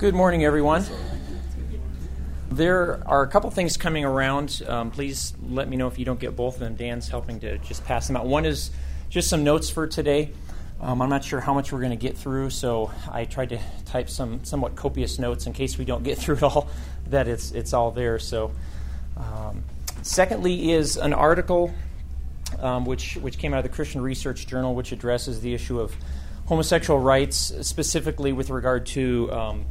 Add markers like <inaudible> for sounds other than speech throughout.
Good morning, everyone. There are a couple things coming around. Um, please let me know if you don't get both of them. Dan's helping to just pass them out. One is just some notes for today. Um, I'm not sure how much we're going to get through, so I tried to type some somewhat copious notes in case we don't get <laughs> through it all. That it's it's all there. So, um, secondly, is an article um, which which came out of the Christian Research Journal, which addresses the issue of homosexual rights, specifically with regard to um,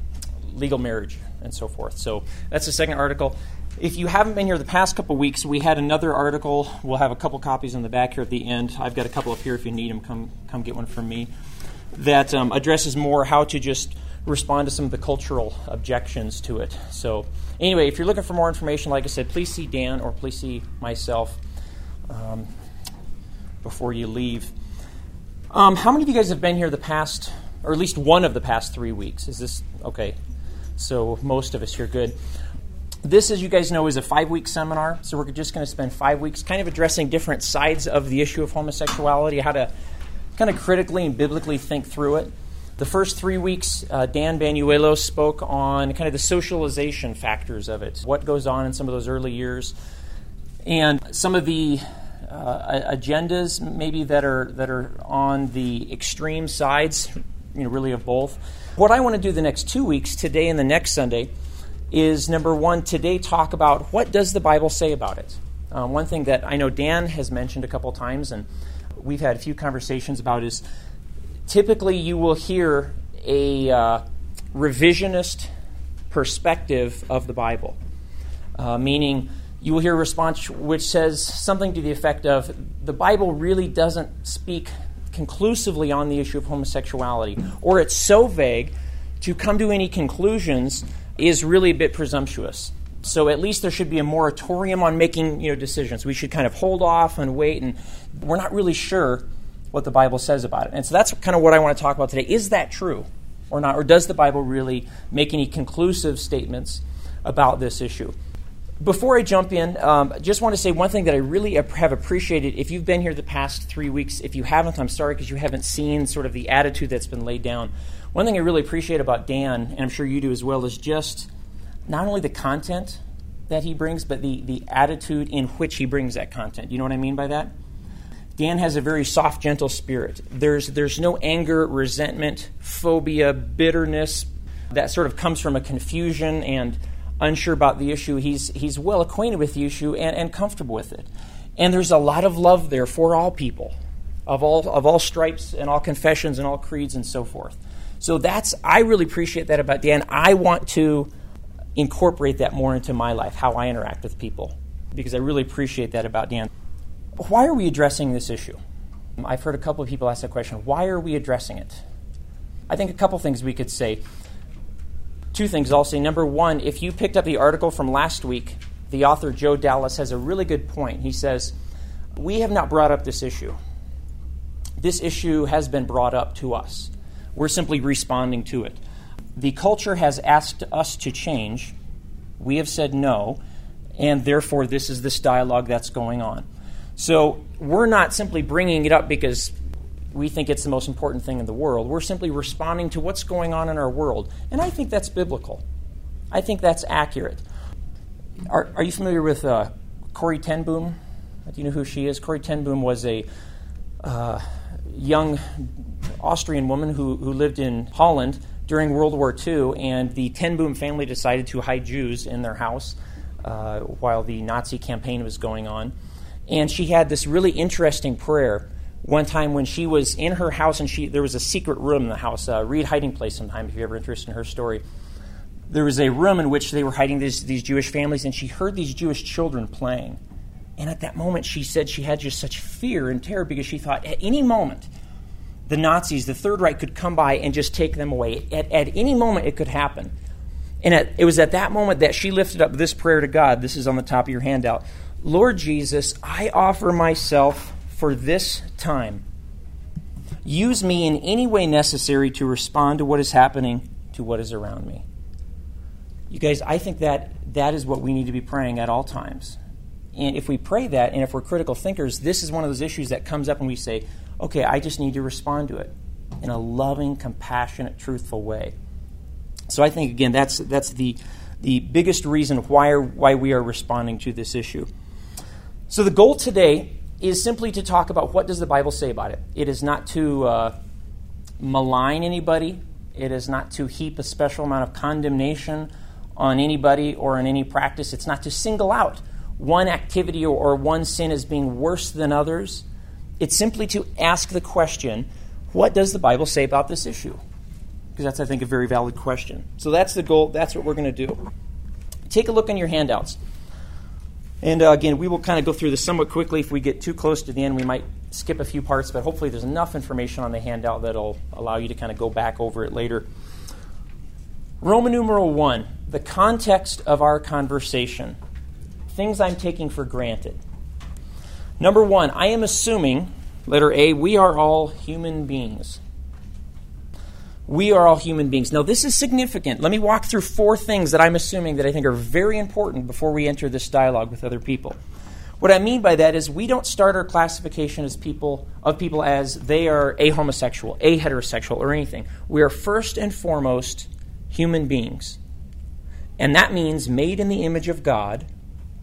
legal marriage and so forth. So that's the second article. If you haven't been here the past couple weeks, we had another article. We'll have a couple copies in the back here at the end. I've got a couple up here if you need them. Come, come get one from me. That um, addresses more how to just respond to some of the cultural objections to it. So, anyway, if you're looking for more information, like I said, please see Dan or please see myself um, before you leave. Um, how many of you guys have been here the past, or at least one of the past three weeks? Is this okay? So most of us here, good. This, as you guys know, is a five week seminar. So we're just going to spend five weeks kind of addressing different sides of the issue of homosexuality, how to kind of critically and biblically think through it. The first three weeks, uh, Dan Banuelos spoke on kind of the socialization factors of it, what goes on in some of those early years, and some of the uh, agendas maybe that are that are on the extreme sides, you know, really of both. What I want to do the next two weeks, today and the next Sunday, is number one, today talk about what does the Bible say about it. Um, one thing that I know Dan has mentioned a couple times, and we've had a few conversations about, is typically you will hear a uh, revisionist perspective of the Bible, uh, meaning you will hear a response which says something to the effect of the Bible really doesn't speak conclusively on the issue of homosexuality, or it's so vague to come to any conclusions is really a bit presumptuous. So at least there should be a moratorium on making you know, decisions. We should kind of hold off and wait, and we're not really sure what the Bible says about it. And so that's kind of what I want to talk about today. Is that true or not? Or does the Bible really make any conclusive statements about this issue? Before I jump in, um, just want to say one thing that I really have appreciated. If you've been here the past three weeks, if you haven't, I'm sorry because you haven't seen sort of the attitude that's been laid down. One thing I really appreciate about Dan, and I'm sure you do as well, is just not only the content that he brings, but the, the attitude in which he brings that content. You know what I mean by that? Dan has a very soft, gentle spirit. There's, there's no anger, resentment, phobia, bitterness that sort of comes from a confusion and unsure about the issue, he's, he's well acquainted with the issue and, and comfortable with it. And there's a lot of love there for all people, of all, of all stripes and all confessions and all creeds and so forth. So that's, I really appreciate that about Dan. I want to incorporate that more into my life, how I interact with people, because I really appreciate that about Dan. Why are we addressing this issue? I've heard a couple of people ask that question. Why are we addressing it? I think a couple things we could say two things I'll say. Number one, if you picked up the article from last week, the author Joe Dallas has a really good point. He says, We have not brought up this issue. This issue has been brought up to us. We're simply responding to it. The culture has asked us to change. We have said no, and therefore this is this dialogue that's going on. So we're not simply bringing it up because we think it's the most important thing in the world. We're simply responding to what's going on in our world. And I think that's biblical. I think that's accurate. Are, are you familiar with uh, Corrie ten Boom? Do you know who she is? Corrie ten Boom was a uh, young Austrian woman who, who lived in Holland during World War II, and the ten Boom family decided to hide Jews in their house uh, while the Nazi campaign was going on. And she had this really interesting prayer one time when she was in her house and she there was a secret room in the house uh, read hiding place sometime if you're ever interested in her story. There was a room in which they were hiding these, these jewish families and she heard these jewish children playing. And at that moment she said she had just such fear and terror because she thought at any moment the nazis the third reich could come by and just take them away. At, at any moment it could happen. And at, it was at that moment that she lifted up this prayer to god. This is on the top of your handout. Lord jesus i offer myself for this time. Use me in any way necessary to respond to what is happening to what is around me. You guys, I think that that is what we need to be praying at all times. And if we pray that, and if we're critical thinkers, this is one of those issues that comes up and we say, okay, I just need to respond to it in a loving, compassionate, truthful way. So I think, again, that's, that's the, the biggest reason why, why we are responding to this issue. So the goal today is simply to talk about what does the Bible say about it. It is not to uh, malign anybody. It is not to heap a special amount of condemnation on anybody or on any practice. It's not to single out one activity or, or one sin as being worse than others. It's simply to ask the question what does the Bible say about this issue? Because that's, I think, a very valid question. So that's the goal. That's what we're going to do. Take a look in your handouts. And uh, again, we will kind of go through this somewhat quickly. If we get too close to the end, we might skip a few parts, but hopefully there's enough information on the handout that'll allow you to kind of go back over it later. Roman numeral 1, the context of our conversation. Things I'm taking for granted. Number 1, I am assuming, letter A, we are all human beings. We are all human beings. Now, this is significant. Let me walk through four things that I'm assuming that I think are very important before we enter this dialogue with other people. What I mean by that is we don't start our classification as people of people as they are a homosexual, a heterosexual, or anything. We are first and foremost human beings. And that means made in the image of God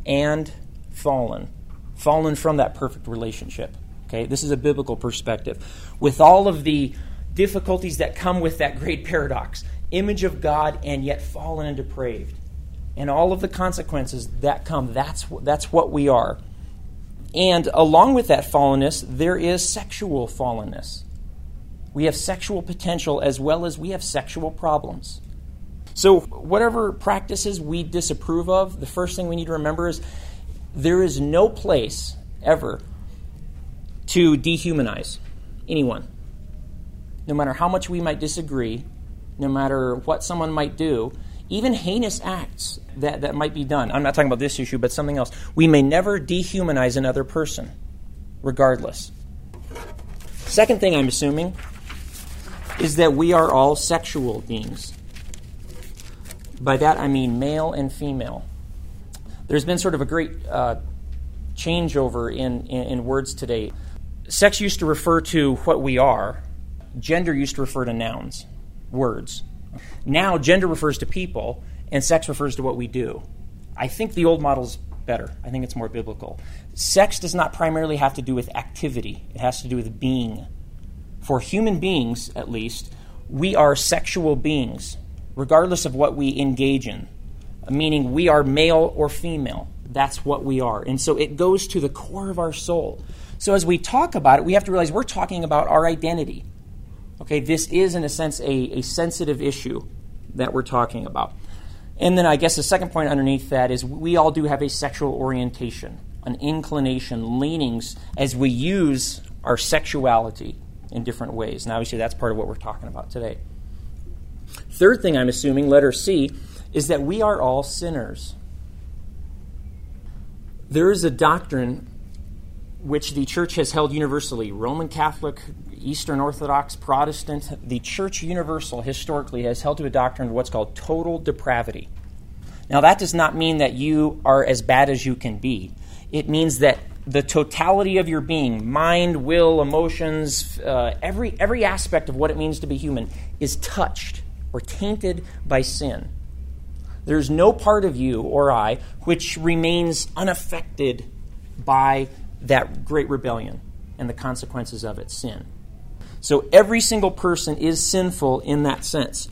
and fallen. Fallen from that perfect relationship. Okay, this is a biblical perspective. With all of the difficulties that come with that great paradox image of God and yet fallen and depraved. And all of the consequences that come, that's, that's what we are. And along with that fallenness, there is sexual fallenness. We have sexual potential as well as we have sexual problems. So, whatever practices we disapprove of, the first thing we need to remember is there is no place ever to dehumanize anyone no matter how much we might disagree, no matter what someone might do, even heinous acts that, that might be done. I'm not talking about this issue, but something else. We may never dehumanize another person, regardless. Second thing I'm assuming is that we are all sexual beings. By that I mean male and female. There's been sort of a great uh, changeover in, in, in words today. Sex used to refer to what we are, gender used to refer to nouns, words. Now, gender refers to people, and sex refers to what we do. I think the old model's better. I think it's more biblical. Sex does not primarily have to do with activity, it has to do with being. For human beings, at least, we are sexual beings, regardless of what we engage in, meaning we are male or female. That's what we are. And so it goes to the core of our soul. So as we talk about it, we have to realize we're talking about our identity. Okay, this is, in a sense, a, a sensitive issue that we're talking about. And then I guess the second point underneath that is we all do have a sexual orientation, an inclination, leanings as we use our sexuality in different ways. And obviously, that's part of what we're talking about today. Third thing I'm assuming, letter C, is that we are all sinners. There is a doctrine which the church has held universally Roman Catholic, Eastern Orthodox, Protestant, the Church Universal historically has held to a doctrine of what's called total depravity. Now, that does not mean that you are as bad as you can be. It means that the totality of your being, mind, will, emotions, uh, every, every aspect of what it means to be human, is touched or tainted by sin. There's no part of you or I which remains unaffected by that great rebellion and the consequences of it, sin. So every single person is sinful in that sense.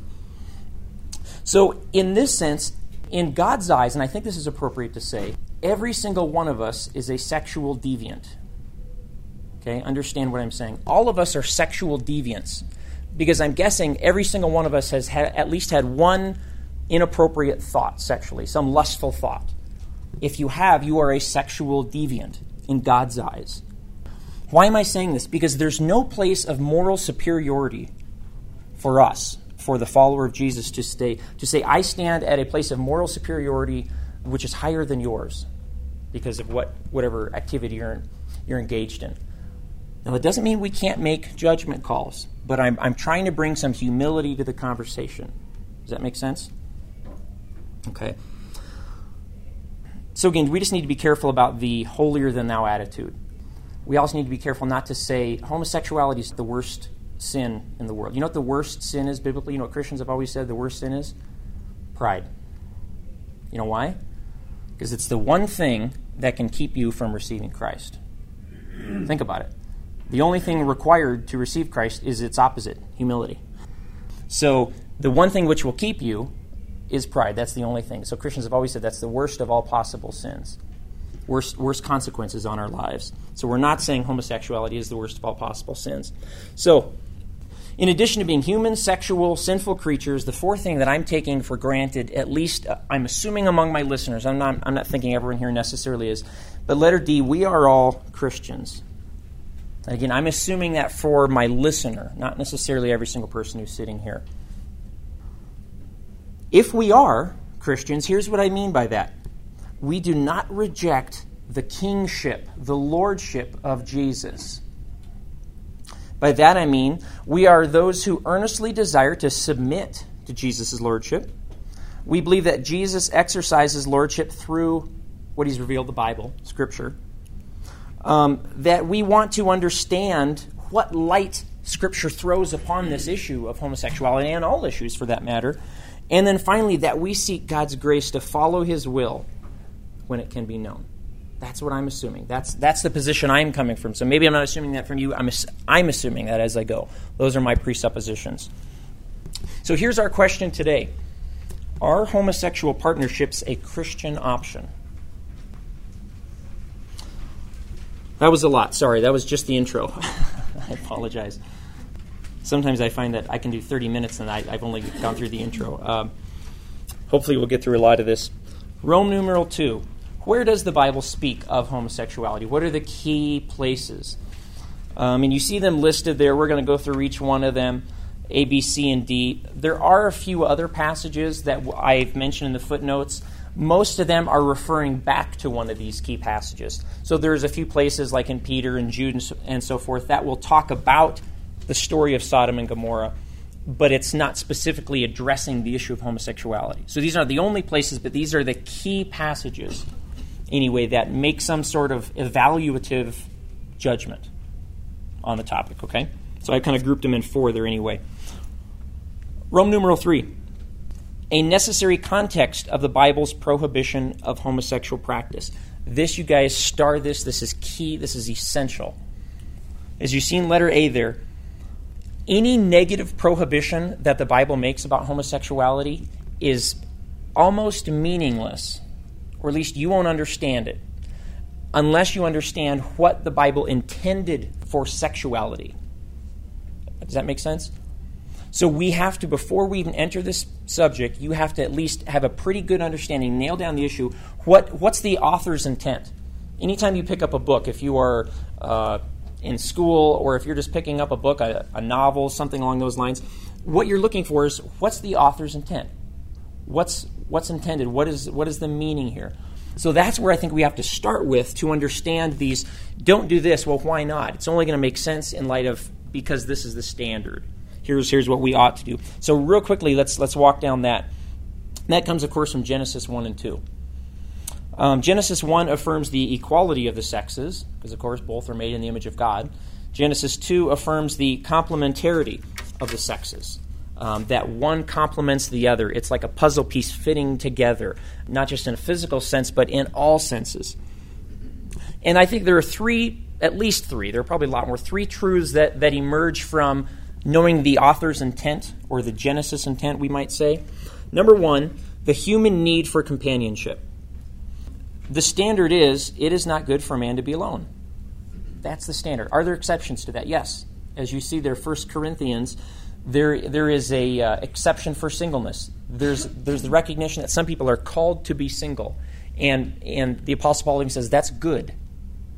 So, in this sense, in God's eyes, and I think this is appropriate to say, every single one of us is a sexual deviant. Okay, understand what I'm saying. All of us are sexual deviants because I'm guessing every single one of us has had, at least had one inappropriate thought sexually, some lustful thought. If you have, you are a sexual deviant in God's eyes. Why am I saying this? Because there's no place of moral superiority for us, for the follower of Jesus to stay to say I stand at a place of moral superiority which is higher than yours because of what whatever activity you're you're engaged in. Now it doesn't mean we can't make judgment calls, but I'm I'm trying to bring some humility to the conversation. Does that make sense? Okay. So again, we just need to be careful about the holier than thou attitude we also need to be careful not to say homosexuality is the worst sin in the world. You know what the worst sin is biblically? You know what Christians have always said the worst sin is? Pride. You know why? Because it's the one thing that can keep you from receiving Christ. Think about it. The only thing required to receive Christ is its opposite humility. So, the one thing which will keep you is pride. That's the only thing. So, Christians have always said that's the worst of all possible sins, worst, worst consequences on our lives. So, we're not saying homosexuality is the worst of all possible sins. So, in addition to being human, sexual, sinful creatures, the fourth thing that I'm taking for granted, at least uh, I'm assuming among my listeners, I'm not, I'm not thinking everyone here necessarily is, but letter D, we are all Christians. Again, I'm assuming that for my listener, not necessarily every single person who's sitting here. If we are Christians, here's what I mean by that we do not reject the kingship, the lordship of Jesus. By that I mean, we are those who earnestly desire to submit to Jesus' lordship. We believe that Jesus exercises lordship through what he's revealed the Bible, Scripture um, that we want to understand what light Scripture throws upon this issue of homosexuality and all issues for that matter. And then finally, that we seek God's grace to follow His will when it can be known. That's what I'm assuming. That's, that's the position I'm coming from. So maybe I'm not assuming that from you. I'm, I'm assuming that as I go. Those are my presuppositions. So here's our question today Are homosexual partnerships a Christian option? That was a lot. Sorry, that was just the intro. <laughs> I apologize. Sometimes I find that I can do 30 minutes and I, have only gone through the intro. Um, hopefully, we'll get through a lot of this. Rome numeral 2. Where does the Bible speak of homosexuality? What are the key places? Um, and you see them listed there. We're going to go through each one of them A, B, C, and D. There are a few other passages that I've mentioned in the footnotes most of them are referring back to one of these key passages. So there's a few places like in Peter and Jude and so forth that will talk about the story of Sodom and Gomorrah, but it's not specifically addressing the issue of homosexuality. So these are the only places, but these are the key passages, anyway, that make some sort of evaluative judgment on the topic, okay? So I kind of grouped them in four there anyway. Rome numeral three a necessary context of the Bible's prohibition of homosexual practice. This, you guys, star this. This is key. This is essential. As you see in letter A there, any negative prohibition that the Bible makes about homosexuality is almost meaningless, or at least you won't understand it, unless you understand what the Bible intended for sexuality. Does that make sense? So we have to, before we even enter this subject, you have to at least have a pretty good understanding, nail down the issue. What, what's the author's intent? Anytime you pick up a book, if you are uh, in school or if you're just picking up a book, a, a novel, something along those lines, what you're looking for is what's the author's intent? What's, what's intended? What is, what is the meaning here? So that's where I think we have to start with to understand these. Don't do this. Well, why not? It's only going to make sense in light of because this is the standard here's here's what we ought to do. So real quickly, let's let's walk down that. That comes, of course, from Genesis one and two. Um, Genesis one affirms the equality of the sexes, because of course both are made in the image of God. Genesis two affirms the complementarity of the sexes. Um, that one complements the other. It's like a puzzle piece fitting together, not just in a physical sense, but in all senses. And I think there are three, at least three, there are probably a lot more, three truths that, that emerge from knowing the author's intent, or the Genesis intent, we might say. Number one, the human need for companionship. The standard is it is not good for a man to be alone. That's the standard. Are there exceptions to that? Yes. As you see there, 1 Corinthians, there, there is a uh, exception for singleness. There's, there's the recognition that some people are called to be single. And, and the Apostle Paul even says that's good.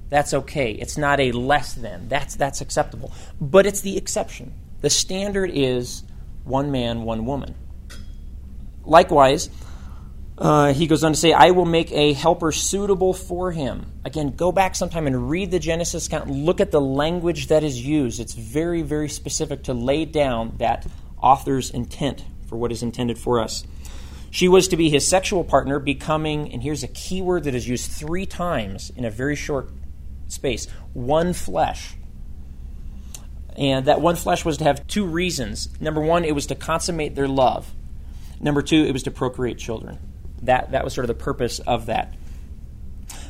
That's okay. It's not a less than. That's, that's acceptable. But it's the exception. The standard is one man, one woman. Likewise, uh, he goes on to say, I will make a helper suitable for him. Again, go back sometime and read the Genesis account. Look at the language that is used. It's very, very specific to lay down that author's intent for what is intended for us. She was to be his sexual partner, becoming, and here's a key word that is used three times in a very short space one flesh And that one flesh was to have two reasons. Number one, it was to consummate their love. Number two, it was to procreate children. That, that was sort of the purpose of that.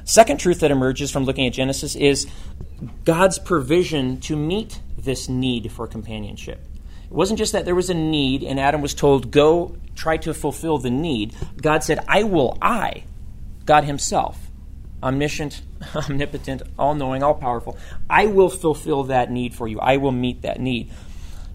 Second truth that emerges from looking at Genesis is God's provision to meet this need for companionship. It wasn't just that there was a need and Adam was told, go try to fulfill the need. God said, I will, I, God Himself, omniscient, <laughs> omnipotent, all knowing, all powerful, I will fulfill that need for you. I will meet that need.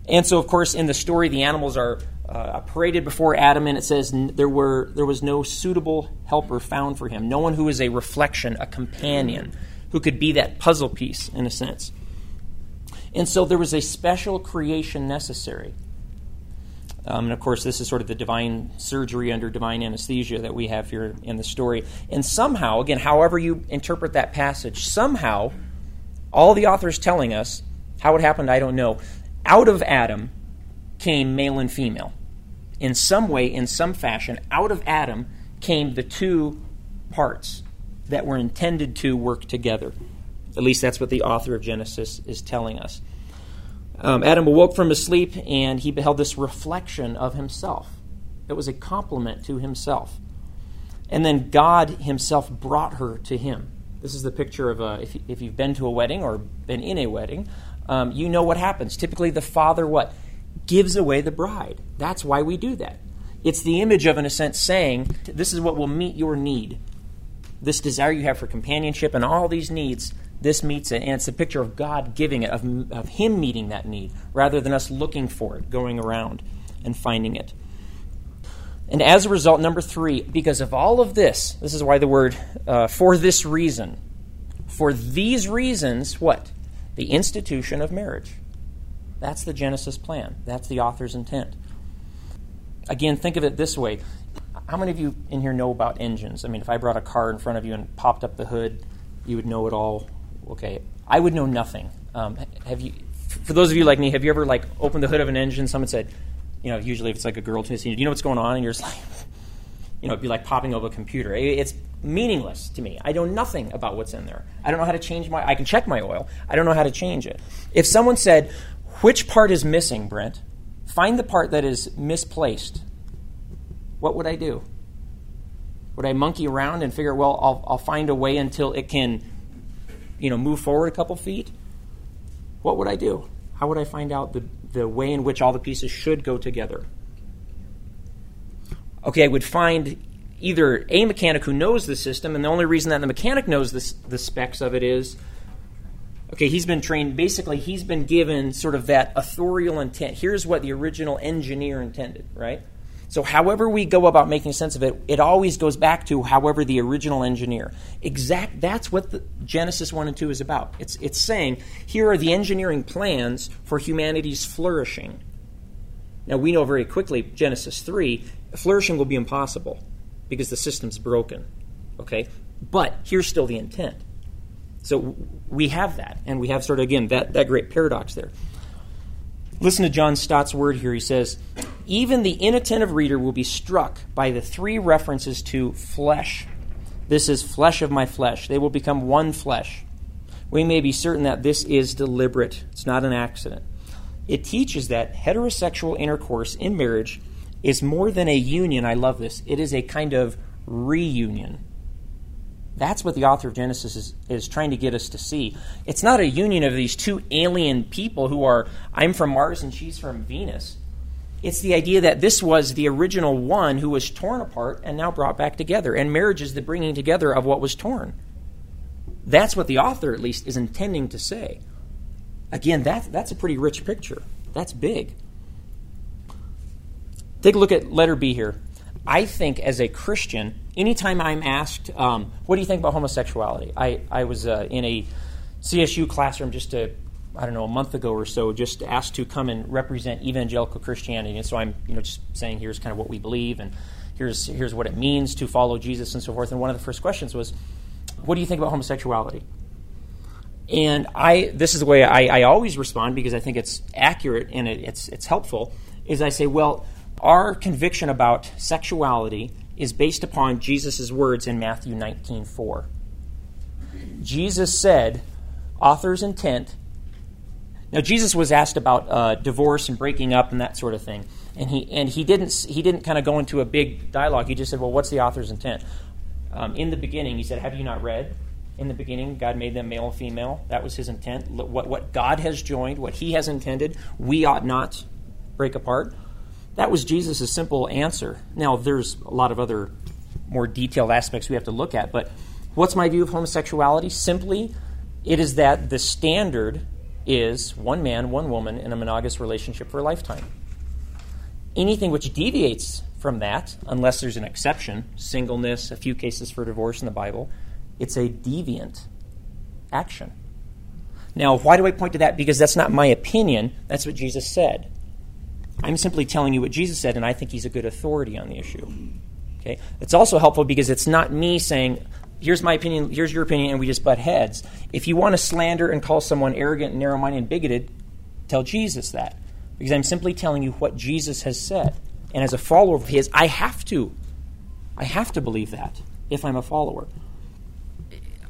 And so, of course, in the story, the animals are uh, paraded before Adam, and it says there were there was no suitable helper found for him. No one who is a reflection, a companion, who could be that puzzle piece in a sense. And so there was a special creation necessary. Um, and of course, this is sort of the divine surgery under divine anesthesia that we have here in the story. And somehow, again, however you interpret that passage, somehow, all the author is telling us, how it happened, I don't know, out of Adam came male and female. In some way, in some fashion, out of Adam came the two parts that were intended to work together. At least that's what the author of Genesis is telling us. Um, Adam awoke from his sleep and he beheld this reflection of himself. It was a complement to himself. And then God himself brought her to him. This is the picture of a, if, if you've been to a wedding or been in a wedding, um, you know what happens. Typically, the father what? Gives away the bride. That's why we do that. It's the image of, in a sense, saying, This is what will meet your need. This desire you have for companionship and all these needs, this meets it, and it's a picture of God giving it, of, of Him meeting that need, rather than us looking for it, going around and finding it. And as a result, number three, because of all of this, this is why the word uh, for this reason, for these reasons, what? The institution of marriage. That's the Genesis plan. That's the author's intent. Again, think of it this way. How many of you in here know about engines? I mean, if I brought a car in front of you and popped up the hood, you would know it all okay, I would know nothing. Um, have you, for those of you like me, have you ever like opened the hood of an engine? Someone said, you know, usually if it's like a girl to do you know what's going on? And you're just like, you know, it'd be like popping over a computer. It's meaningless to me. I know nothing about what's in there. I don't know how to change my. I can check my oil. I don't know how to change it. If someone said, which part is missing, Brent? Find the part that is misplaced. What would I do? Would I monkey around and figure, well, I'll, I'll find a way until it can you know, move forward a couple feet, what would I do? How would I find out the, the way in which all the pieces should go together? Okay, I would find either a mechanic who knows the system, and the only reason that the mechanic knows this, the specs of it is okay, he's been trained, basically, he's been given sort of that authorial intent. Here's what the original engineer intended, right? So, however we go about making sense of it, it always goes back to however the original engineer. Exact. That's what Genesis one and two is about. It's it's saying here are the engineering plans for humanity's flourishing. Now we know very quickly Genesis three, flourishing will be impossible because the system's broken. Okay, but here's still the intent. So we have that, and we have sort of again that that great paradox there. Listen to John Stott's word here. He says, Even the inattentive reader will be struck by the three references to flesh. This is flesh of my flesh. They will become one flesh. We may be certain that this is deliberate, it's not an accident. It teaches that heterosexual intercourse in marriage is more than a union. I love this. It is a kind of reunion. That's what the author of Genesis is, is trying to get us to see. It's not a union of these two alien people who are, I'm from Mars and she's from Venus. It's the idea that this was the original one who was torn apart and now brought back together. And marriage is the bringing together of what was torn. That's what the author, at least, is intending to say. Again, that, that's a pretty rich picture. That's big. Take a look at letter B here. I think as a Christian, anytime I'm asked, um, what do you think about homosexuality? I, I was uh, in a CSU classroom just a, I don't know, a month ago or so, just asked to come and represent evangelical Christianity. And so I'm, you know, just saying here's kind of what we believe and here's, here's what it means to follow Jesus and so forth. And one of the first questions was, what do you think about homosexuality? And I, this is the way I, I always respond because I think it's accurate and it, it's, it's helpful, is I say, well, our conviction about sexuality is based upon Jesus' words in Matthew 19 4. Jesus said, author's intent, Now, Jesus was asked about uh, divorce and breaking up and that sort of thing, and he and he didn't he didn't kind of go into a big dialogue. He just said, "Well, what's the author's intent?" Um, in the beginning, he said, "Have you not read?" In the beginning, God made them male and female. That was His intent. What what God has joined, what He has intended, we ought not break apart. That was Jesus' simple answer. Now, there's a lot of other more detailed aspects we have to look at, but what's my view of homosexuality? Simply, it is that the standard is one man, one woman in a monogamous relationship for a lifetime. Anything which deviates from that, unless there's an exception, singleness, a few cases for divorce in the Bible, it's a deviant action. Now, why do I point to that? Because that's not my opinion, that's what Jesus said. I'm simply telling you what Jesus said, and I think he's a good authority on the issue. Okay? It's also helpful because it's not me saying, here's my opinion, here's your opinion, and we just butt heads. If you want to slander and call someone arrogant, narrow minded, and bigoted, tell Jesus that. Because I'm simply telling you what Jesus has said. And as a follower of his, I have to. I have to believe that if I'm a follower.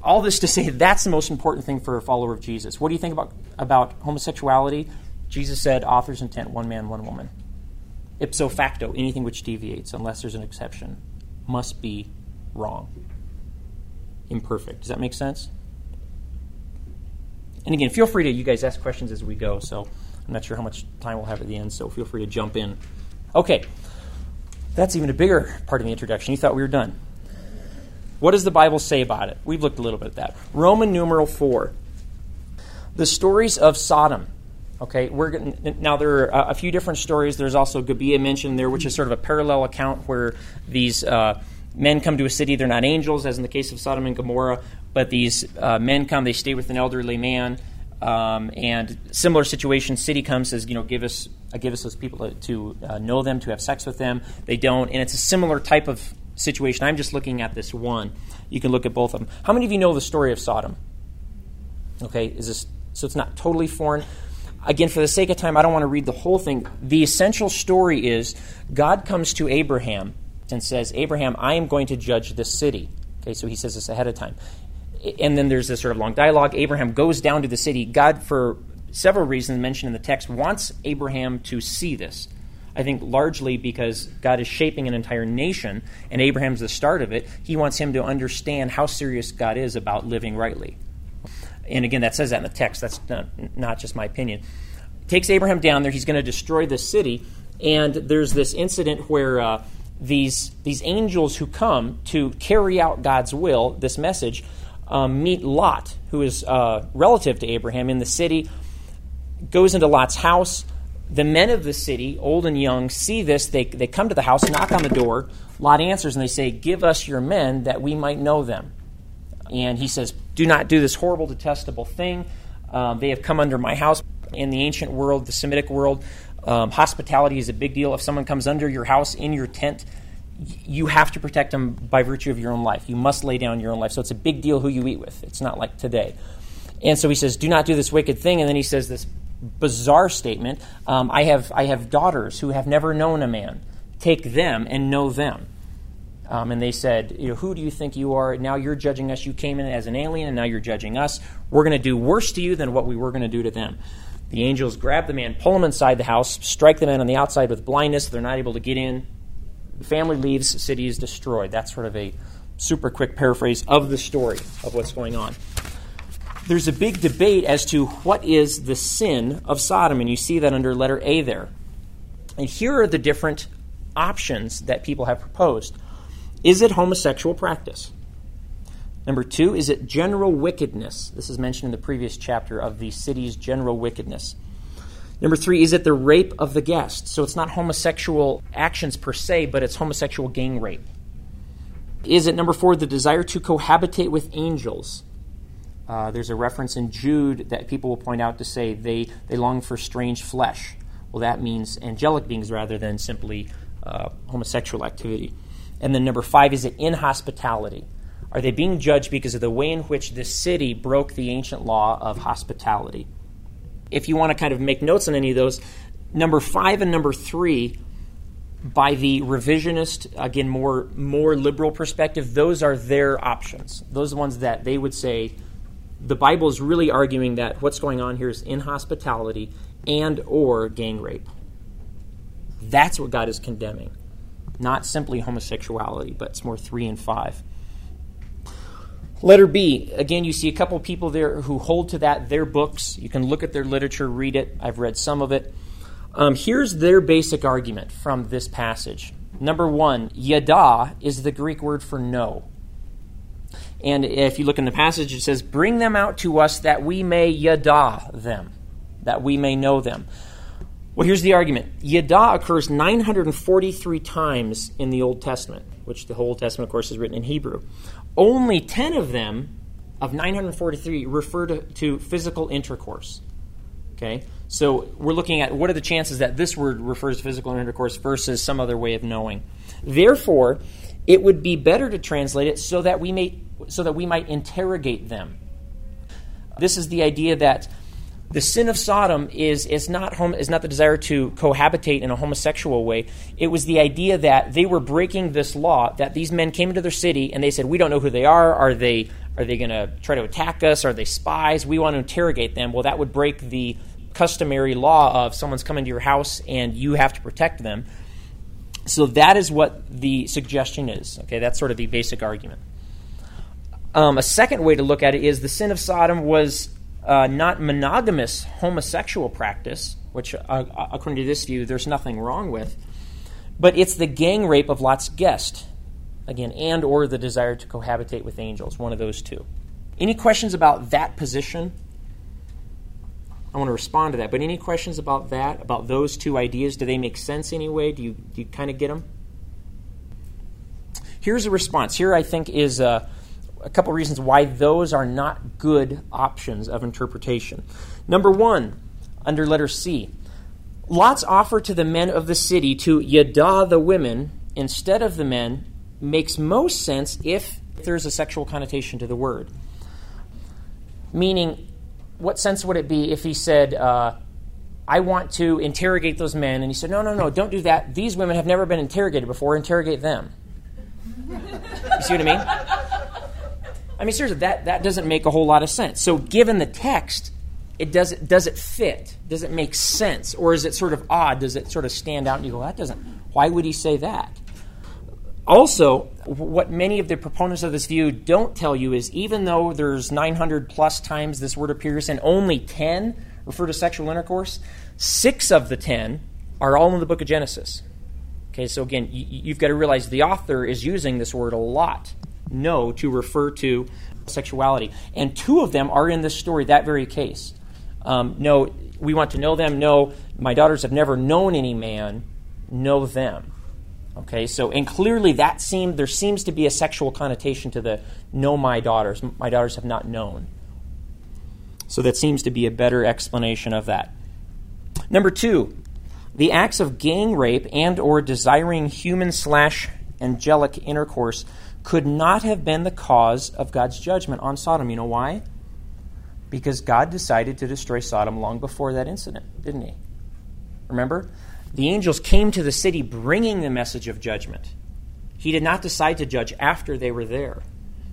All this to say that's the most important thing for a follower of Jesus. What do you think about, about homosexuality? Jesus said, author's intent, one man, one woman. Ipso facto, anything which deviates, unless there's an exception, must be wrong imperfect. Does that make sense? And again, feel free to, you guys ask questions as we go, so I'm not sure how much time we'll have at the end, so feel free to jump in. Okay, that's even a bigger part of the introduction. You thought we were done. What does the Bible say about it? We've looked a little bit at that. Roman numeral 4. The stories of Sodom. Okay, we're now there are a few different stories. There's also Gibeah mentioned there, which is sort of a parallel account where these uh, men come to a city, they're not angels, as in the case of Sodom and Gomorrah, but these uh, men come, they stay with an elderly man. Um, and similar situation, city comes says, you know, give us, uh, give us those people to, to uh, know them, to have sex with them. They don't, and it's a similar type of situation. I'm just looking at this one. You can look at both of them. How many of you know the story of Sodom? Okay, is this so? It's not totally foreign. Again, for the sake of time, I don't want to read the whole thing. The essential story is God comes to Abraham and says, Abraham, I am going to judge this city. Okay, so he says this ahead of time. And then there's this sort of long dialogue. Abraham goes down to the city. God, for several reasons mentioned in the text, wants Abraham to see this. I think largely because God is shaping an entire nation, and Abraham's the start of it. He wants him to understand how serious God is about living rightly. And again, that says that in the text. That's not, not just my opinion. Takes Abraham down there. He's going to destroy the city. And there's this incident where uh, these, these angels who come to carry out God's will, this message, um, meet Lot, who is uh, relative to Abraham in the city, goes into Lot's house. The men of the city, old and young, see this. They, they come to the house, knock on the door. Lot answers and they say, Give us your men that we might know them. And he says, Do not do this horrible, detestable thing. Um, they have come under my house. In the ancient world, the Semitic world, um, hospitality is a big deal. If someone comes under your house in your tent, you have to protect them by virtue of your own life. You must lay down your own life. So it's a big deal who you eat with. It's not like today. And so he says, "Do not do this wicked thing." And then he says this bizarre statement: um, "I have I have daughters who have never known a man. Take them and know them." Um, and they said, you know, "Who do you think you are? Now you're judging us. You came in as an alien, and now you're judging us. We're going to do worse to you than what we were going to do to them." The angels grab the man, pull him inside the house, strike the man on the outside with blindness. They're not able to get in. The family leaves, city is destroyed. That's sort of a super quick paraphrase of the story of what's going on. There's a big debate as to what is the sin of Sodom, and you see that under letter A there. And here are the different options that people have proposed. Is it homosexual practice? Number two, is it general wickedness? This is mentioned in the previous chapter of the city's general wickedness. Number three, is it the rape of the guest? So it's not homosexual actions per se, but it's homosexual gang rape. Is it number four, the desire to cohabitate with angels? Uh, there's a reference in Jude that people will point out to say they, they long for strange flesh. Well, that means angelic beings rather than simply uh, homosexual activity. And then number five, is it inhospitality? Are they being judged because of the way in which this city broke the ancient law of hospitality? If you want to kind of make notes on any of those, number five and number three, by the revisionist, again, more, more liberal perspective, those are their options. Those are the ones that they would say the Bible is really arguing that what's going on here is inhospitality and or gang rape. That's what God is condemning. Not simply homosexuality, but it's more 3 and 5. Letter B, again, you see a couple people there who hold to that, their books. You can look at their literature, read it. I've read some of it. Um, here's their basic argument from this passage. Number one, yada is the Greek word for know. And if you look in the passage, it says, Bring them out to us that we may yada them, that we may know them. Well, here's the argument yada occurs 943 times in the Old Testament, which the whole Old Testament, of course, is written in Hebrew. Only 10 of them, of 943, refer to, to physical intercourse. Okay? So we're looking at what are the chances that this word refers to physical intercourse versus some other way of knowing. Therefore, it would be better to translate it so that we may so that we might interrogate them. This is the idea that the sin of Sodom is, is, not home, is not the desire to cohabitate in a homosexual way. It was the idea that they were breaking this law, that these men came into their city and they said, We don't know who they are. Are they, are they going to try to attack us? Are they spies? We want to interrogate them. Well, that would break the customary law of someone's coming to your house and you have to protect them. So that is what the suggestion is. Okay, that's sort of the basic argument. Um, a second way to look at it is the sin of Sodom was uh, not monogamous homosexual practice, which, uh, uh, according to this view, there's nothing wrong with, but it's the gang rape of Lot's guest, again, and or the desire to cohabitate with angels, one of those two. Any questions about that position? I want to respond to that, but any questions about that, about those two ideas? Do they make sense anyway? Do you, do you kind of get them? Here's a response. Here, I think, is. Uh, a couple reasons why those are not good options of interpretation. Number one, under letter C, Lot's offer to the men of the city to yada the women instead of the men makes most sense if there's a sexual connotation to the word. Meaning, what sense would it be if he said, uh, I want to interrogate those men, and he said, No, no, no, don't do that. These women have never been interrogated before, interrogate them. You see what I mean? I mean, seriously, that, that doesn't make a whole lot of sense. So, given the text, it does, does it fit? Does it make sense? Or is it sort of odd? Does it sort of stand out and you go, that doesn't, why would he say that? Also, what many of the proponents of this view don't tell you is even though there's 900 plus times this word appears and only 10 refer to sexual intercourse, six of the 10 are all in the book of Genesis. Okay, so again, you've got to realize the author is using this word a lot no to refer to sexuality. And two of them are in this story, that very case. Um, no, we want to know them. No, my daughters have never known any man. Know them. Okay, so and clearly that seemed there seems to be a sexual connotation to the know my daughters. My daughters have not known. So that seems to be a better explanation of that. Number two, the acts of gang rape and or desiring human slash angelic intercourse could not have been the cause of God's judgment on Sodom. You know why? Because God decided to destroy Sodom long before that incident, didn't He? Remember? The angels came to the city bringing the message of judgment. He did not decide to judge after they were there.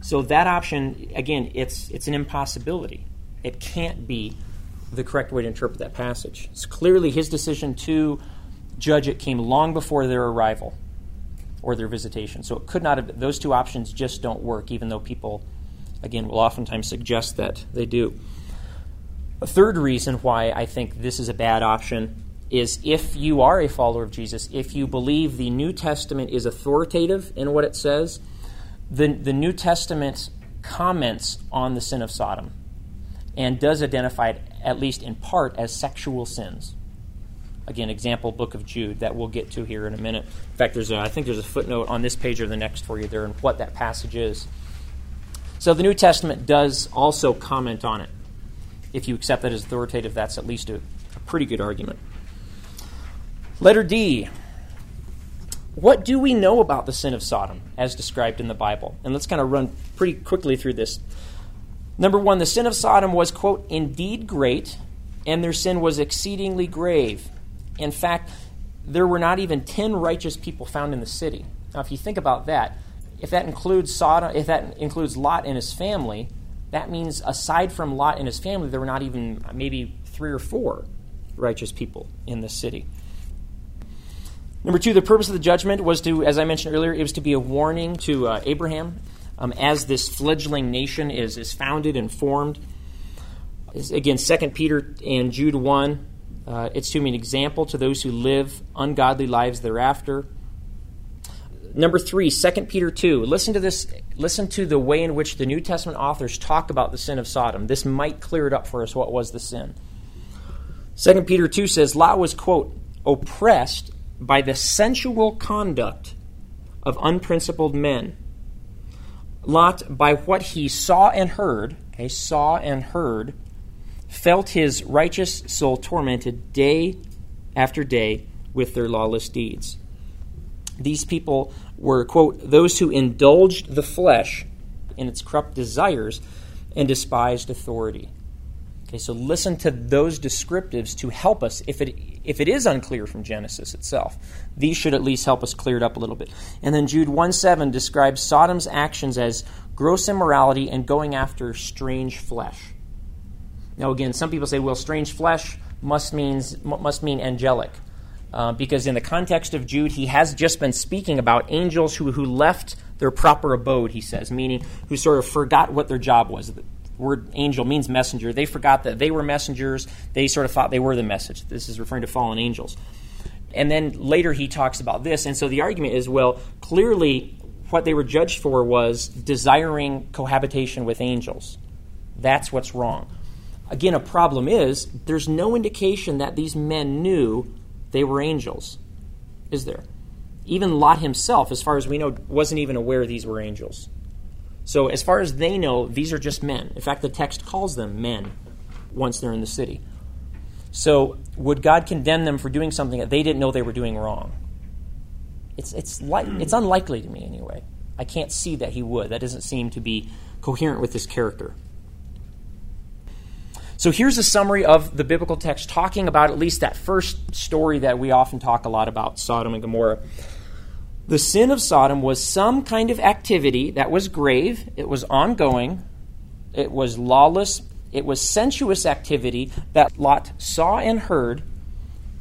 So that option, again, it's, it's an impossibility. It can't be the correct way to interpret that passage. It's clearly his decision to judge it came long before their arrival or their visitation. So it could not have, those two options just don't work, even though people, again, will oftentimes suggest that they do. A third reason why I think this is a bad option is if you are a follower of Jesus, if you believe the New Testament is authoritative in what it says, the, the New Testament comments on the sin of Sodom and does identify it, at least in part, as sexual sins. Again, example book of Jude that we'll get to here in a minute. In fact, there's a, I think there's a footnote on this page or the next for you there and what that passage is. So the New Testament does also comment on it. If you accept that as authoritative, that's at least a, a pretty good argument. Letter D. What do we know about the sin of Sodom as described in the Bible? And let's kind of run pretty quickly through this. Number one, the sin of Sodom was, quote, indeed great, and their sin was exceedingly grave. In fact, there were not even 10 righteous people found in the city. Now, if you think about that, if that includes Sodom, if that includes Lot and his family, that means aside from Lot and his family, there were not even maybe three or four righteous people in the city. Number two, the purpose of the judgment was to, as I mentioned earlier, it was to be a warning to uh, Abraham um, as this fledgling nation is, is founded and formed. Again, 2 Peter and Jude 1, uh, it's to be an example to those who live ungodly lives thereafter. Number three, 2 Peter 2. Listen to this. Listen to the way in which the New Testament authors talk about the sin of Sodom. This might clear it up for us what was the sin. 2 Peter 2 says Lot was, quote, oppressed by the sensual conduct of unprincipled men. Lot, by what he saw and heard, okay, saw and heard, felt his righteous soul tormented day after day with their lawless deeds. These people were, quote, those who indulged the flesh in its corrupt desires and despised authority. Okay, so listen to those descriptives to help us if it if it is unclear from Genesis itself. These should at least help us clear it up a little bit. And then Jude 1 7 describes Sodom's actions as gross immorality and going after strange flesh. Now, again, some people say, well, strange flesh must, means, must mean angelic. Uh, because in the context of Jude, he has just been speaking about angels who, who left their proper abode, he says, meaning who sort of forgot what their job was. The word angel means messenger. They forgot that they were messengers. They sort of thought they were the message. This is referring to fallen angels. And then later he talks about this. And so the argument is well, clearly what they were judged for was desiring cohabitation with angels. That's what's wrong. Again, a problem is there's no indication that these men knew they were angels, is there? Even Lot himself, as far as we know, wasn't even aware these were angels. So, as far as they know, these are just men. In fact, the text calls them men once they're in the city. So, would God condemn them for doing something that they didn't know they were doing wrong? It's, it's, li- it's unlikely to me, anyway. I can't see that he would. That doesn't seem to be coherent with his character. So here's a summary of the biblical text talking about at least that first story that we often talk a lot about Sodom and Gomorrah. The sin of Sodom was some kind of activity that was grave, it was ongoing, it was lawless, it was sensuous activity that Lot saw and heard,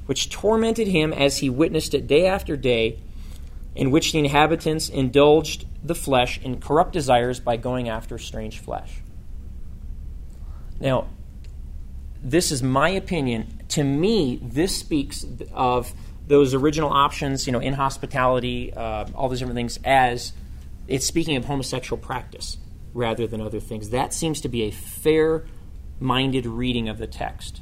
which tormented him as he witnessed it day after day, in which the inhabitants indulged the flesh in corrupt desires by going after strange flesh. Now, this is my opinion. To me, this speaks of those original options, you know, inhospitality, uh, all those different things, as it's speaking of homosexual practice rather than other things. That seems to be a fair minded reading of the text.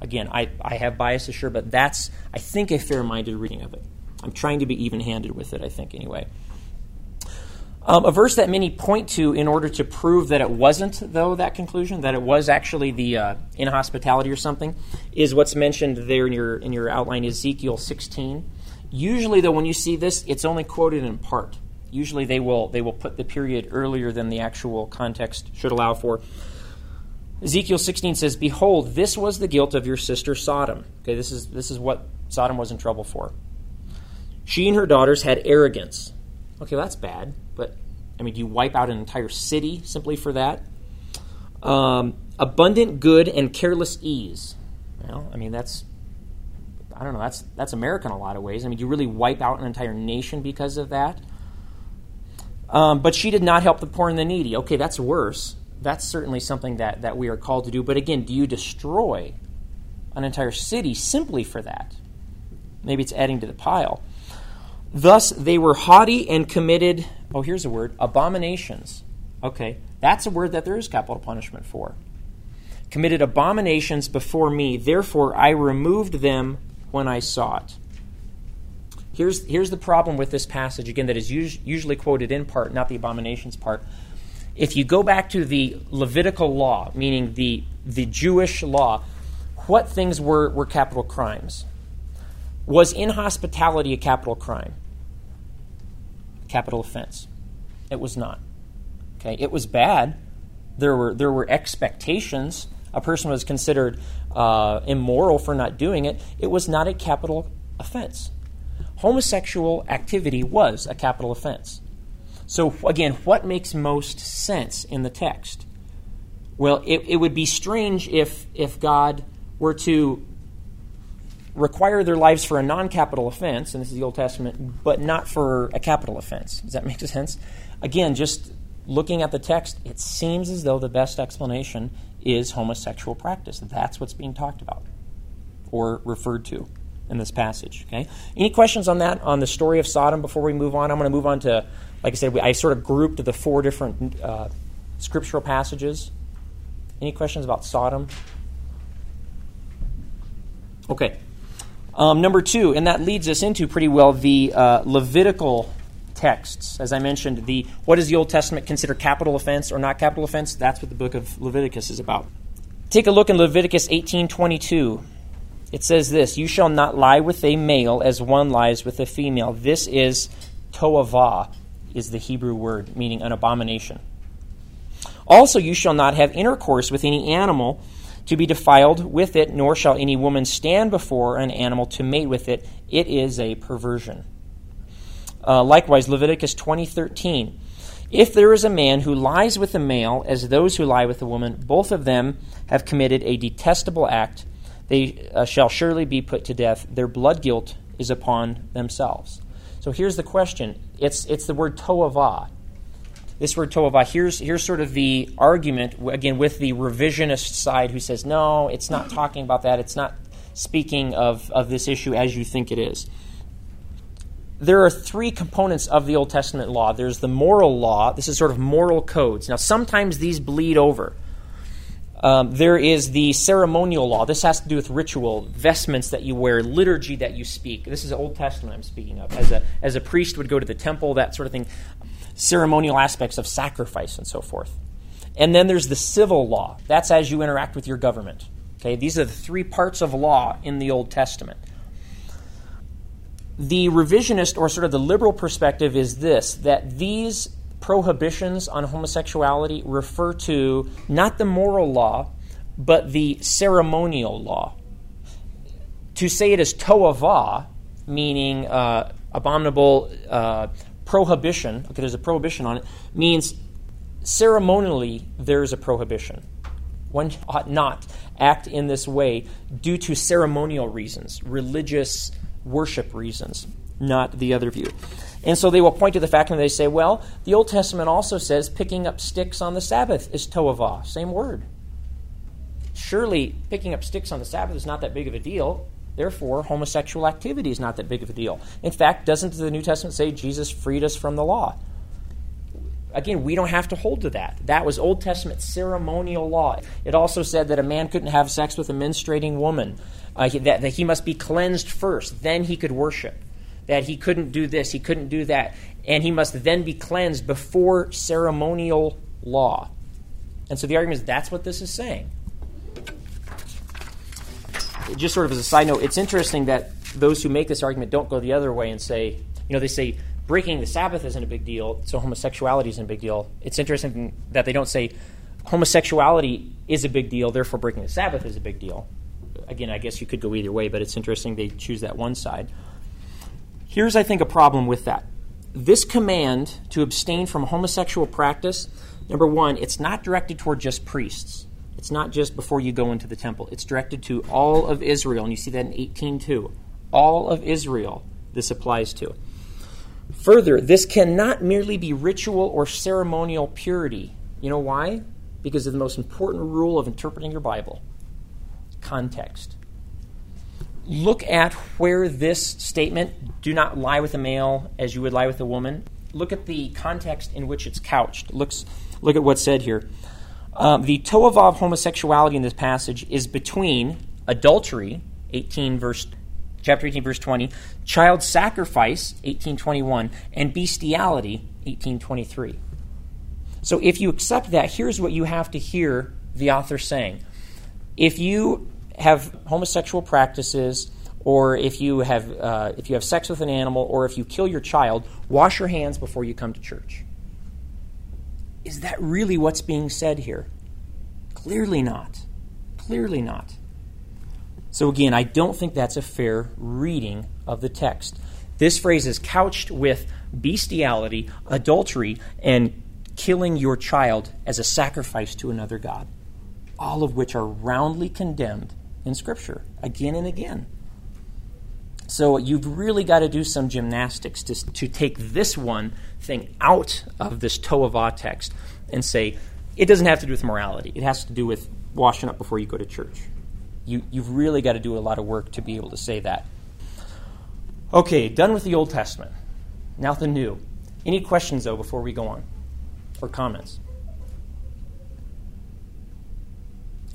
Again, I, I have biases, sure, but that's, I think, a fair minded reading of it. I'm trying to be even handed with it, I think, anyway. Um, a verse that many point to in order to prove that it wasn't, though, that conclusion, that it was actually the uh, inhospitality or something, is what's mentioned there in your, in your outline, Ezekiel 16. Usually, though, when you see this, it's only quoted in part. Usually, they will, they will put the period earlier than the actual context should allow for. Ezekiel 16 says, Behold, this was the guilt of your sister Sodom. Okay, this is, this is what Sodom was in trouble for. She and her daughters had arrogance Okay, well, that's bad, I mean, do you wipe out an entire city simply for that? Um, abundant good and careless ease. Well, I mean, that's I don't know. That's that's America in a lot of ways. I mean, do you really wipe out an entire nation because of that? Um, but she did not help the poor and the needy. Okay, that's worse. That's certainly something that, that we are called to do. But again, do you destroy an entire city simply for that? Maybe it's adding to the pile. Thus they were haughty and committed, oh, here's a word, abominations. Okay, that's a word that there is capital punishment for. Committed abominations before me, therefore I removed them when I saw it. Here's, here's the problem with this passage, again, that is us- usually quoted in part, not the abominations part. If you go back to the Levitical law, meaning the, the Jewish law, what things were, were capital crimes? Was inhospitality a capital crime? Capital offense? It was not. Okay, it was bad. There were there were expectations. A person was considered uh, immoral for not doing it. It was not a capital offense. Homosexual activity was a capital offense. So again, what makes most sense in the text? Well, it, it would be strange if, if God were to require their lives for a non capital offense, and this is the Old Testament, but not for a capital offense. Does that <laughs> make sense? Again, just looking at the text, it seems as though the best explanation is homosexual practice. That's what's being talked about or referred to in this passage. Okay. Any questions on that on the story of Sodom before we move on? I'm going to move on to, like I said, I sort of grouped the four different uh, scriptural passages. Any questions about Sodom? Okay. Um, number two, and that leads us into pretty well the uh, Levitical texts. As I mentioned, the what does the Old Testament consider capital offense or not capital offense? That's what the book of Leviticus is about. Take a look in Leviticus 18:22. It says this, "You shall not lie with a male as one lies with a female." This is toavah is the Hebrew word meaning an abomination. Also, you shall not have intercourse with any animal to be defiled with it, nor shall any woman stand before an animal to mate with it. It is a perversion. Uh, likewise, Leviticus 20:13. If there is a man who lies with a male as those who lie with a woman, both of them have committed a detestable act. They uh, shall surely be put to death. Their blood guilt is upon themselves. So here's the question. It's, it's the word toavah. This word toavah, here's, here's sort of the argument, again, with the revisionist side who says, no, it's not talking about that. It's not speaking of, of this issue as you think it is there are three components of the Old Testament law. There's the moral law. This is sort of moral codes. Now, sometimes these bleed over. Um, there is the ceremonial law. This has to do with ritual, vestments that you wear, liturgy that you speak. This is Old Testament I'm speaking of. As a, as a priest would go to the temple, that sort of thing. Ceremonial aspects of sacrifice and so forth. And then there's the civil law. That's as you interact with your government. Okay, these are the three parts of law in the Old Testament the revisionist or sort of the liberal perspective is this that these prohibitions on homosexuality refer to not the moral law, but the ceremonial law. To say it is toavah, meaning uh, abominable uh, prohibition, okay, there's a prohibition on it, means ceremonially there is a prohibition. One ought not act in this way due to ceremonial reasons, religious worship reasons, not the other view. And so they will point to the fact and they say, well, the Old Testament also says picking up sticks on the Sabbath is toavah, same word. Surely picking up sticks on the Sabbath is not that big of a deal. Therefore, homosexual activity is not that big of a deal. In fact, doesn't the New Testament say Jesus freed us from the law? Again, we don't have to hold to that. That was Old Testament ceremonial law. It also said that a man couldn't have sex with a menstruating woman uh, that, that he must be cleansed first, then he could worship. That he couldn't do this, he couldn't do that. And he must then be cleansed before ceremonial law. And so the argument is that's what this is saying. Just sort of as a side note, it's interesting that those who make this argument don't go the other way and say, you know, they say breaking the Sabbath isn't a big deal, so homosexuality isn't a big deal. It's interesting that they don't say homosexuality is a big deal, therefore breaking the Sabbath is a big deal again, I guess you could go either way, but it's interesting they choose that one side. Here's, I think, a problem with that. This command to abstain from homosexual practice, number one, it's not directed toward just priests. It's not just before you go into the temple. It's directed to all of Israel, and you see that in 18.2. All of Israel this applies to. Further, this cannot merely be ritual or ceremonial purity. You know why? Because of the most important rule of interpreting your Bible context. Look at where this statement, do not lie with a male as you would lie with a woman, look at the context in which it's couched. Looks, look at what's said here. Um, the of homosexuality in this passage is between adultery, 18 verse chapter 18 verse 20, child sacrifice, 1821, and bestiality, 1823. So if you accept that, here's what you have to hear the author saying. If you have homosexual practices, or if you have uh, if you have sex with an animal, or if you kill your child, wash your hands before you come to church. Is that really what's being said here? Clearly not. Clearly not. So again, I don't think that's a fair reading of the text. This phrase is couched with bestiality, adultery, and killing your child as a sacrifice to another God. all of which are roundly condemned in Scripture again and again. So you've really got to do some gymnastics to, to take this one thing out of this Toavah text and say, it doesn't have to do with morality. It has to do with washing up before you go to church. You, you've really got to do a lot of work to be able to say that. Okay, done with the Old Testament. Now the New. Any questions, though, before we go on? Or comments?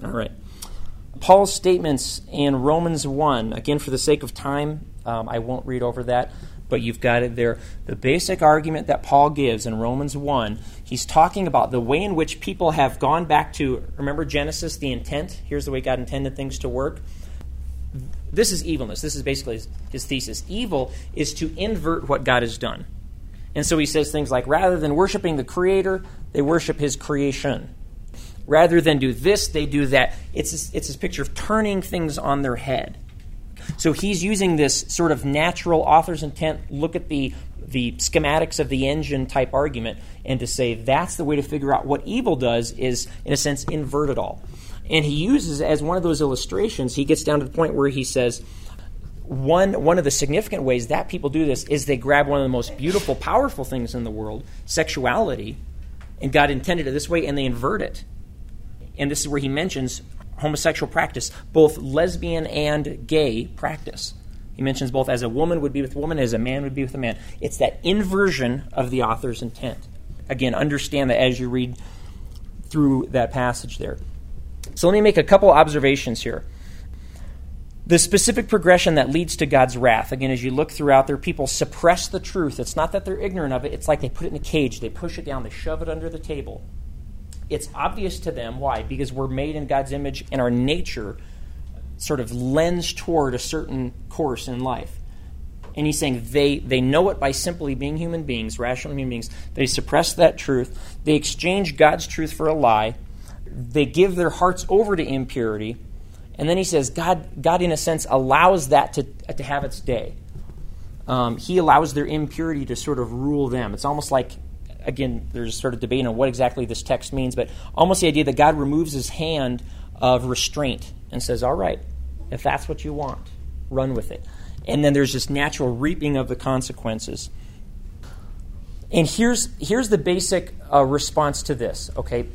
All right. Paul's statements in Romans 1, again, for the sake of time, um, I won't read over that, but you've got it there. The basic argument that Paul gives in Romans 1, he's talking about the way in which people have gone back to, remember Genesis, the intent? Here's the way God intended things to work. This is evilness. This is basically his, his thesis. Evil is to invert what God has done. And so he says things like rather than worshiping the Creator, they worship his creation. Rather than do this, they do that. It's this, it's this picture of turning things on their head. So he's using this sort of natural author's intent, look at the, the schematics of the engine type argument, and to say that's the way to figure out what evil does is, in a sense, invert it all. And he uses, as one of those illustrations, he gets down to the point where he says, one, one of the significant ways that people do this is they grab one of the most beautiful, powerful things in the world, sexuality, and God intended it this way, and they invert it and this is where he mentions homosexual practice, both lesbian and gay practice. He mentions both as a woman would be with a woman, as a man would be with a man. It's that inversion of the author's intent. Again, understand that as you read through that passage there. So let me make a couple observations here. The specific progression that leads to God's wrath, again, as you look throughout there, people suppress the truth. It's not that they're ignorant of it, it's like they put it in a cage, they push it down, they shove it under the table it's obvious to them. Why? Because we're made in God's image and our nature sort of lends toward a certain course in life. And he's saying they, they know it by simply being human beings, rational human beings. They suppress that truth. They exchange God's truth for a lie. They give their hearts over to impurity. And then he says, God, God in a sense, allows that to, to have its day. Um, he allows their impurity to sort of rule them. It's almost like again, there's sort of debate on what exactly this text means, but almost the idea that God removes his hand of restraint and says, All right, if that's what you want, run with it. And then there's this natural reaping of the consequences. And here's, here's the basic uh, response to this, okay?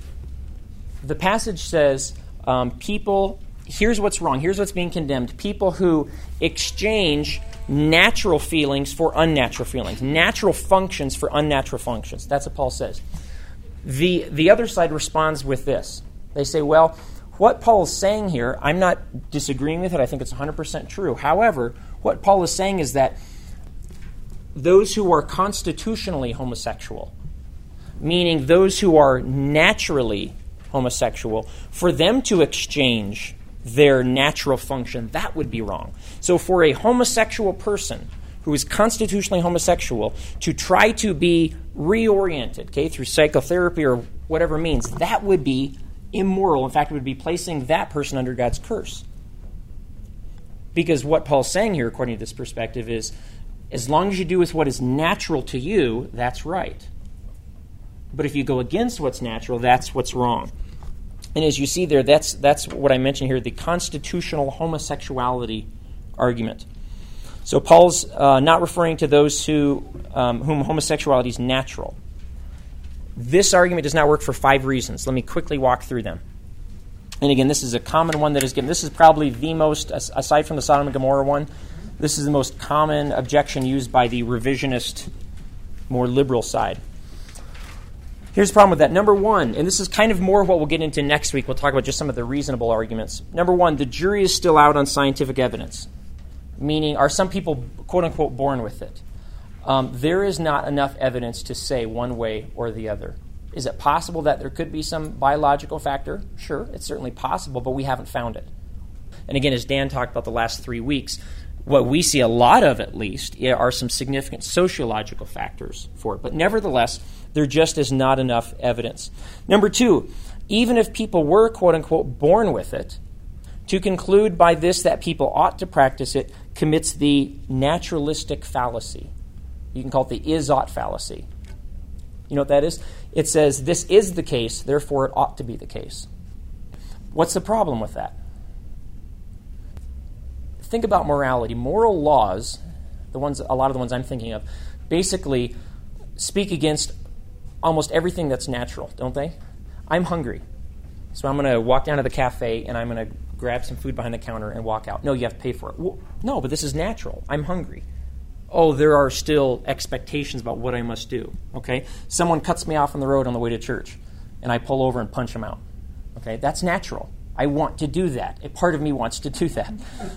The passage says, um, people, here's what's wrong, here's what's being condemned. People who exchange natural feelings for unnatural feelings, natural functions for unnatural functions. That's what Paul says. The, the other side responds with this. They say, well, what Paul is saying here, I'm not disagreeing with it. I think it's 100% true. However, what Paul is saying is that those who are constitutionally homosexual, meaning those who are naturally homosexual, for them to exchange their natural function, that would be wrong. So, for a homosexual person who is constitutionally homosexual to try to be reoriented, okay, through psychotherapy or whatever means, that would be immoral. In fact, it would be placing that person under God's curse. Because what Paul's saying here, according to this perspective, is as long as you do with what is natural to you, that's right. But if you go against what's natural, that's what's wrong. And as you see there, that's, that's what I mentioned here the constitutional homosexuality argument. So Paul's uh, not referring to those who, um, whom homosexuality is natural. This argument does not work for five reasons. Let me quickly walk through them. And again, this is a common one that is given. This is probably the most, aside from the Sodom and Gomorrah one, this is the most common objection used by the revisionist, more liberal side. Here's the problem with that. Number one, and this is kind of more of what we'll get into next week. We'll talk about just some of the reasonable arguments. Number one, the jury is still out on scientific evidence, meaning, are some people, quote unquote, born with it? Um, there is not enough evidence to say one way or the other. Is it possible that there could be some biological factor? Sure, it's certainly possible, but we haven't found it. And again, as Dan talked about the last three weeks, what we see a lot of, at least, are some significant sociological factors for it. But nevertheless, there just is not enough evidence. Number two, even if people were, quote unquote, born with it, to conclude by this that people ought to practice it commits the naturalistic fallacy. You can call it the is ought fallacy. You know what that is? It says, this is the case, therefore it ought to be the case. What's the problem with that? Think about morality. Moral laws, the ones a lot of the ones I'm thinking of, basically speak against almost everything that's natural, don't they? I'm hungry. So I'm going to walk down to the cafe and I'm going to grab some food behind the counter and walk out. No, you have to pay for it. Well, no, but this is natural. I'm hungry. Oh, there are still expectations about what I must do. Okay? Someone cuts me off on the road on the way to church and I pull over and punch him out. Okay? That's natural. I want to do that. A part of me wants to do that.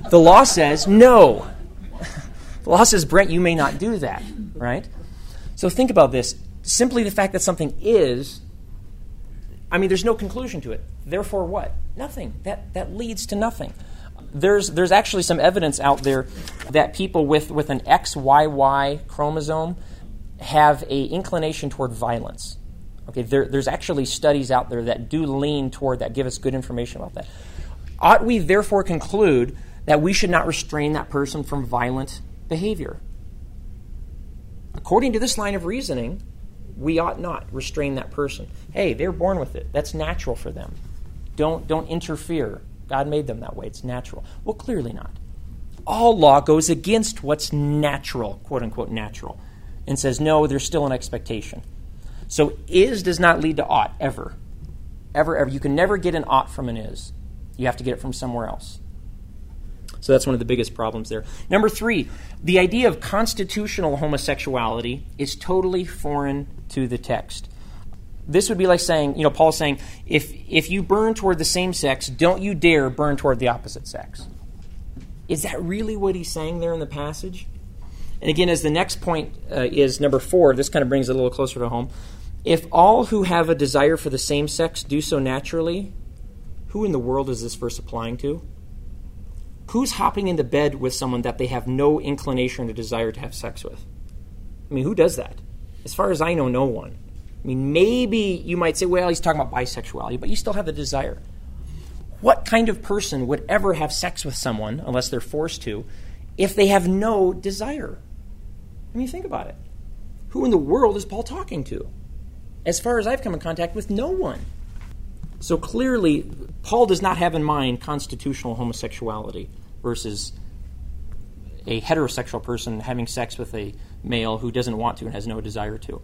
The law says no. The law says, Brent, you may not do that, right? So think about this. Simply the fact that something is, I mean, there's no conclusion to it. Therefore, what? Nothing. That, that leads to nothing. There's, there's actually some evidence out there that people with, with an XYY chromosome have a inclination toward violence. Okay, there, there's actually studies out there that do lean toward that, give us good information about that. Ought we therefore conclude that we should not restrain that person from violent behavior? According to this line of reasoning, we ought not restrain that person. Hey, they're born with it. That's natural for them. Don't, don't interfere. God made them that way. It's natural. Well, clearly not. All law goes against what's natural, quote unquote natural, and says, no, there's still an expectation. So is does not lead to ought, ever. Ever, ever. You can never get an ought from an is. You have to get it from somewhere else. So that's one of the biggest problems there. Number three, the idea of constitutional homosexuality is totally foreign to the text. This would be like saying, you know, Paul's saying, if, if you burn toward the same sex, don't you dare burn toward the opposite sex. Is that really what he's saying there in the passage? And again, as the next point uh, is number four, this kind of brings it a little closer to home. If all who have a desire for the same sex do so naturally, who in the world is this verse applying to? Who's hopping into bed with someone that they have no inclination or desire to have sex with? I mean, who does that? As far as I know, no one. I mean, maybe you might say, well, he's talking about bisexuality, but you still have the desire. What kind of person would ever have sex with someone, unless they're forced to, if they have no desire? I mean, think about it. Who in the world is Paul talking to? As far as I've come in contact with, no one. So clearly, Paul does not have in mind constitutional homosexuality versus a heterosexual person having sex with a male who doesn't want to and has no desire to.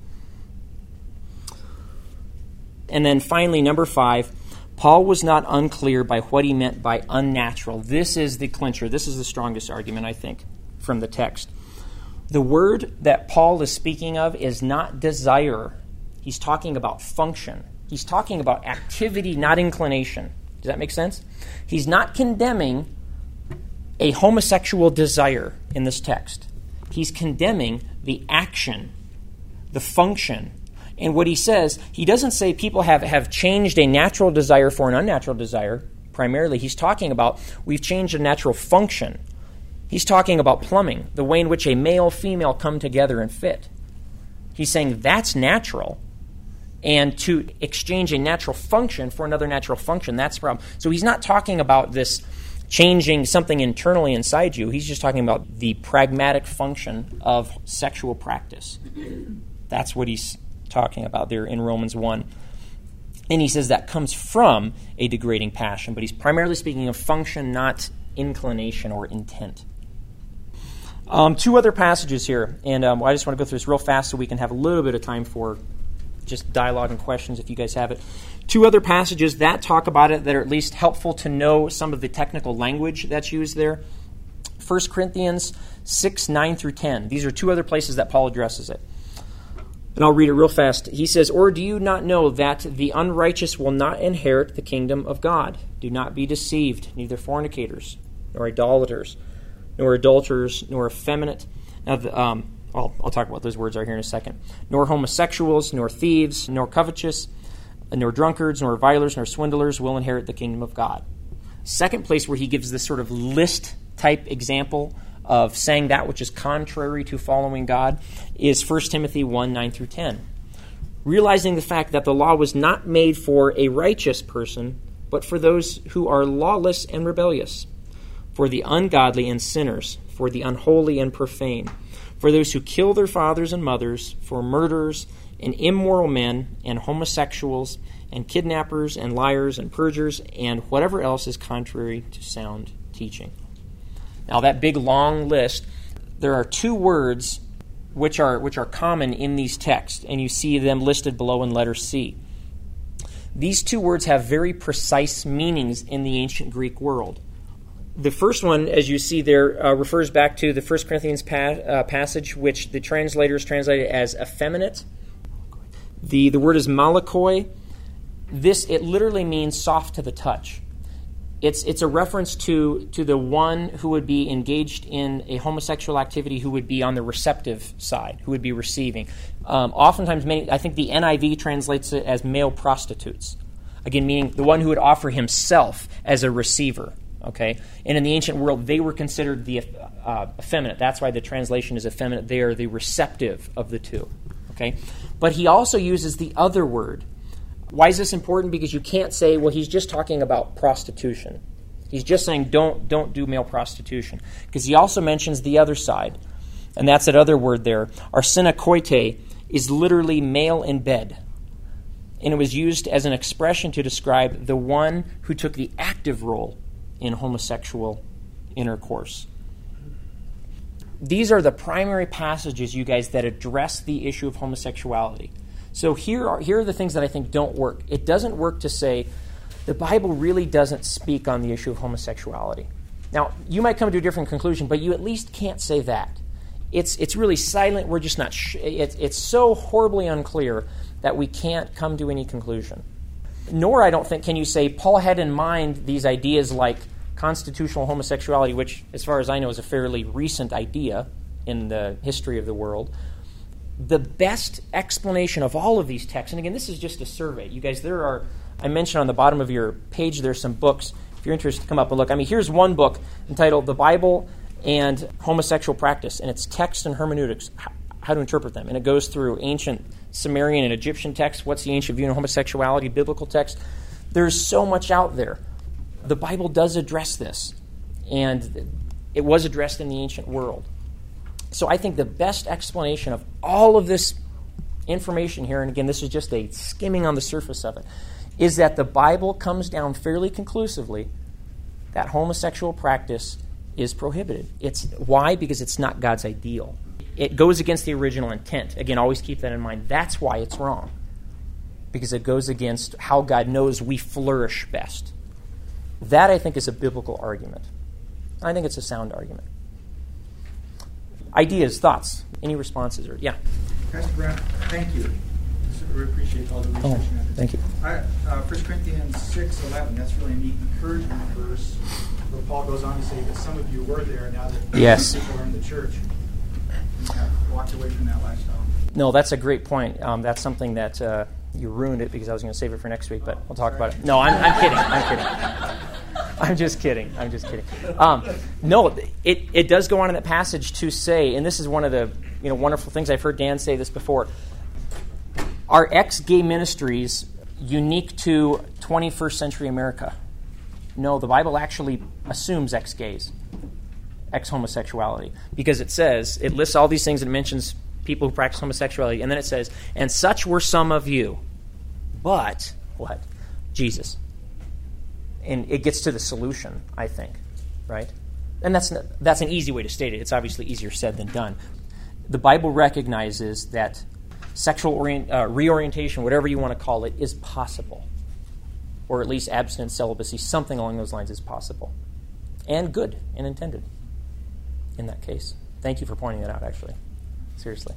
And then finally, number five, Paul was not unclear by what he meant by unnatural. This is the clincher. This is the strongest argument, I think, from the text. The word that Paul is speaking of is not desire He's talking about function. He's talking about activity, not inclination. Does that make sense? He's not condemning a homosexual desire in this text. He's condemning the action, the function. And what he says, he doesn't say people have, have changed a natural desire for an unnatural desire, primarily. He's talking about we've changed a natural function. He's talking about plumbing, the way in which a male female come together and fit. He's saying that's natural and to exchange a natural function for another natural function. That's the problem. So he's not talking about this changing something internally inside you. He's just talking about the pragmatic function of sexual practice. That's what he's talking about there in Romans 1. And he says that comes from a degrading passion, but he's primarily speaking of function, not inclination or intent. Um, two other passages here, and um, I just want to go through this real fast so we can have a little bit of time for just dialogue and questions if you guys have it. Two other passages that talk about it that are at least helpful to know some of the technical language that's used there. 1 Corinthians 6, 9 through 10. These are two other places that Paul addresses it. And I'll read it real fast. He says, Or do you not know that the unrighteous will not inherit the kingdom of God? Do not be deceived, neither fornicators, nor idolaters, nor adulterers, nor effeminate. Now, the, um, well, I'll talk about those words right here in a second. Nor homosexuals, nor thieves, nor covetous, nor drunkards, nor revilers, nor swindlers will inherit the kingdom of God. Second place where he gives this sort of list type example of saying that which is contrary to following God is 1 Timothy 1 9 through 10. Realizing the fact that the law was not made for a righteous person, but for those who are lawless and rebellious, for the ungodly and sinners, for the unholy and profane for those who kill their fathers and mothers, for murderers, and immoral men, and homosexuals, and kidnappers, and liars, and perjurers, and whatever else is contrary to sound teaching. Now, that big long list, there are two words which are, which are common in these texts, and you see them listed below in letter C. These two words have very precise meanings in the ancient Greek world. The first one, as you see there, uh, refers back to the 1 Corinthians pa- uh, passage, which the translators translated as effeminate. The, the word is malakoi. This, it literally means soft to the touch it's, it's a reference to, to the one who would be engaged in a homosexual activity who would be on the receptive side, who would be receiving. Um, oftentimes, many, I think the NIV translates it as male prostitutes. Again, meaning the one who would offer himself as a receiver. Okay? And in the ancient world, they were considered the uh, effeminate. That's why the translation is effeminate. They are the receptive of the two. Okay? But he also uses the other word why is this important? Because you can't say, well, he's just talking about prostitution. He's just saying don't don't do male prostitution. Because he also mentions the other side. And that's that other word there. Arsenokoite is literally male in bed. And it was used as an expression to describe the one who took the active role in homosexual intercourse. These are the primary passages, you guys, that address the issue of homosexuality. So here are, here are the things that I think don't work. It doesn't work to say the Bible really doesn't speak on the issue of homosexuality. Now, you might come to a different conclusion, but you at least can't say that. It's, it's really silent. We're just not, sh- it's, it's so horribly unclear that we can't come to any conclusion. Nor, I don't think, can you say Paul had in mind these ideas like constitutional homosexuality, which, as far as I know, is a fairly recent idea in the history of the world the best explanation of all of these texts, and again, this is just a survey. You guys, there are, I mentioned on the bottom of your page, there's some books. If you're interested, come up and look. I mean, here's one book entitled The Bible and Homosexual Practice, and it's text and hermeneutics, how to interpret them. And it goes through ancient Sumerian and Egyptian texts. What's the ancient view on homosexuality, biblical text? There's so much out there. The Bible does address this, and it was addressed in the ancient world. So I think the best explanation of all of this information here, and again, this is just a skimming on the surface of it, is that the Bible comes down fairly conclusively that homosexual practice is prohibited. It's why? Because it's not God's ideal. It goes against the original intent. Again, always keep that in mind. That's why it's wrong. Because it goes against how God knows we flourish best. That, I think, is a biblical argument. I think it's a sound argument ideas, thoughts, any responses? Or yeah. Pastor Brown, thank you. We appreciate all the research. Oh, thank you. I, uh, 1 Corinthians 6 11, that's really a neat encouragement verse where Paul goes on to say that some of you were there now that yes. people are in the church. Walked away from that lifestyle. No, that's a great point. Um, that's something that uh, you ruined it because I was going to save it for next week, but we'll talk about it. No, I'm, I'm kidding. I'm kidding. <laughs> I'm just kidding. I'm just kidding. Um, no, it, it does go on in that passage to say, and this is one of the you know wonderful things I've heard Dan say this before. Are ex-gay ministries unique to 21st century America? No, the Bible actually assumes ex-gays, ex-homosexuality, because it says it lists all these things and mentions people who practice homosexuality, and then it says, "And such were some of you." But what? Jesus and it gets to the solution, I think, right? And that's, that's an easy way to state it. It's obviously easier said than done. The Bible recognizes that sexual orient, uh, reorientation, whatever you want to call it, is possible. Or at least abstinence, celibacy, something along those lines is possible. And good and intended in that case. Thank you for pointing that out, actually. Seriously.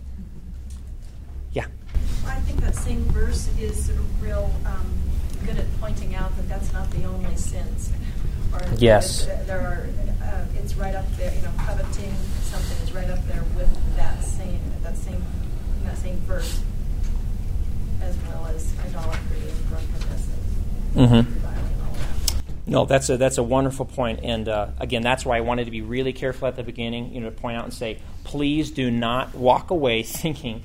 Yeah. I think that same verse is real um, good at pointing out that that's not the only sins. Or yes. There are, uh, it's right up there, you know, coveting something is right up there with that same, that same, that same verse, as well as idolatry and drunkenness and mm-hmm. No, that's a that's a wonderful point, and uh, again, that's why I wanted to be really careful at the beginning. You know, to point out and say, please do not walk away <laughs> thinking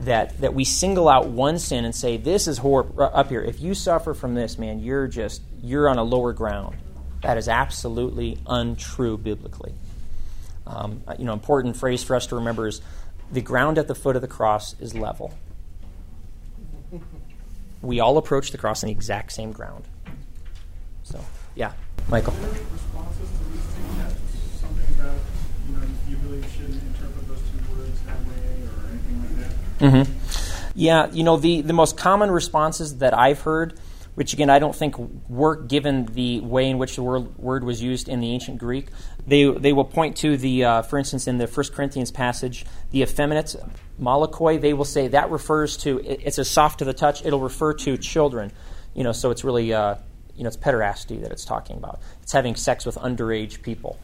that that we single out one sin and say this is horrible up here. If you suffer from this, man, you're just you're on a lower ground. That is absolutely untrue biblically. Um, you know, important phrase for us to remember is the ground at the foot of the cross is level. We all approach the cross on the exact same ground. So, yeah, Michael. Are there responses to these things? That's something about, you know, you really shouldn't interpret those two words that way or anything like that? Mm-hmm. Yeah, you know, the, the most common responses that I've heard, which again I don't think work given the way in which the word, word was used in the ancient Greek, they, they will point to the, uh, for instance, in the 1 Corinthians passage, the effeminate malakoi, they will say that refers to, it's a soft to the touch, it'll refer to children. You know, so it's really, uh, you know, it's pederasty that it's talking about. It's having sex with underage people.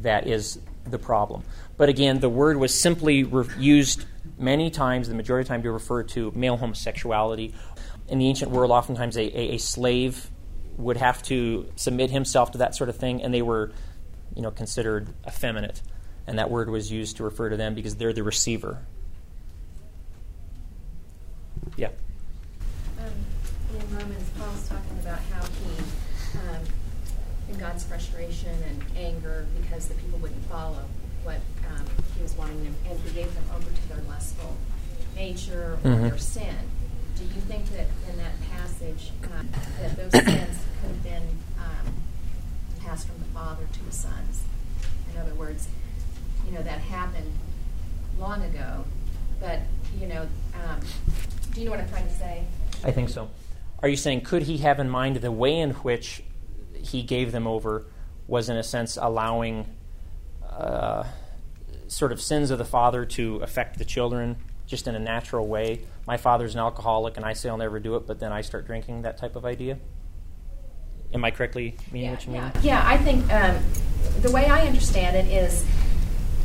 That is the problem. But again, the word was simply re- used many times, the majority of the time, to refer to male homosexuality. In the ancient world, oftentimes a, a, a slave would have to submit himself to that sort of thing, and they were, you know, considered effeminate. And that word was used to refer to them because they're the receiver. Yeah. Um, in Romans, Paul's talking about how he, um, in God's frustration and anger because the people wouldn't follow what um, he was wanting them, and he gave them over to their lustful nature or Mhm. their sin. Do you think that in that passage um, that those sins could have been um, passed from the father to the sons? In other words, you know that happened long ago, but you know, um, do you know what I'm trying to say? I think so. Are you saying could he have in mind the way in which he gave them over was, in a sense, allowing uh, sort of sins of the father to affect the children just in a natural way? My father's an alcoholic, and I say I'll never do it, but then I start drinking. That type of idea. Am I correctly meaning what you mean? yeah. Yeah, I think um, the way I understand it is,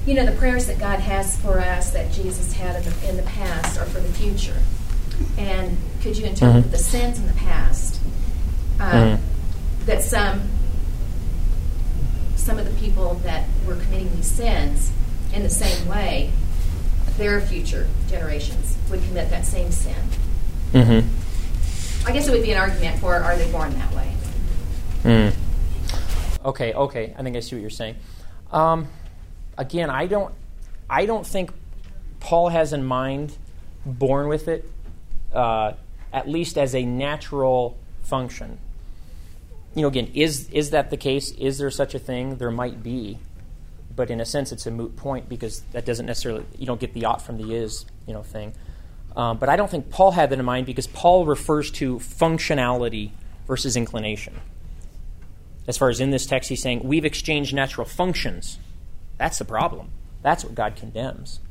you know, the prayers that God has for us that Jesus had in the, in the past are for the future. And could you interpret Mhm. the sins in the past um, Mhm. That some some of the people that were committing these sins in the same way, their future generations would commit that same sin? Mm-hmm. I guess it would be an argument for are they born that way? Mm. Okay, okay. I think I see what you're saying. Um, again, I don't, I don't think Paul has in mind born with it, uh, at least as a natural function. You know, again, is is that the case? Is there such a thing? There might be, but in a sense, it's a moot point because that doesn't necessarily you don't get the ought from the is you know thing. Um, but I don't think Paul had that in mind because Paul refers to functionality versus inclination as far as in this text, he's saying we've exchanged natural functions. That's the problem. That's what God condemns.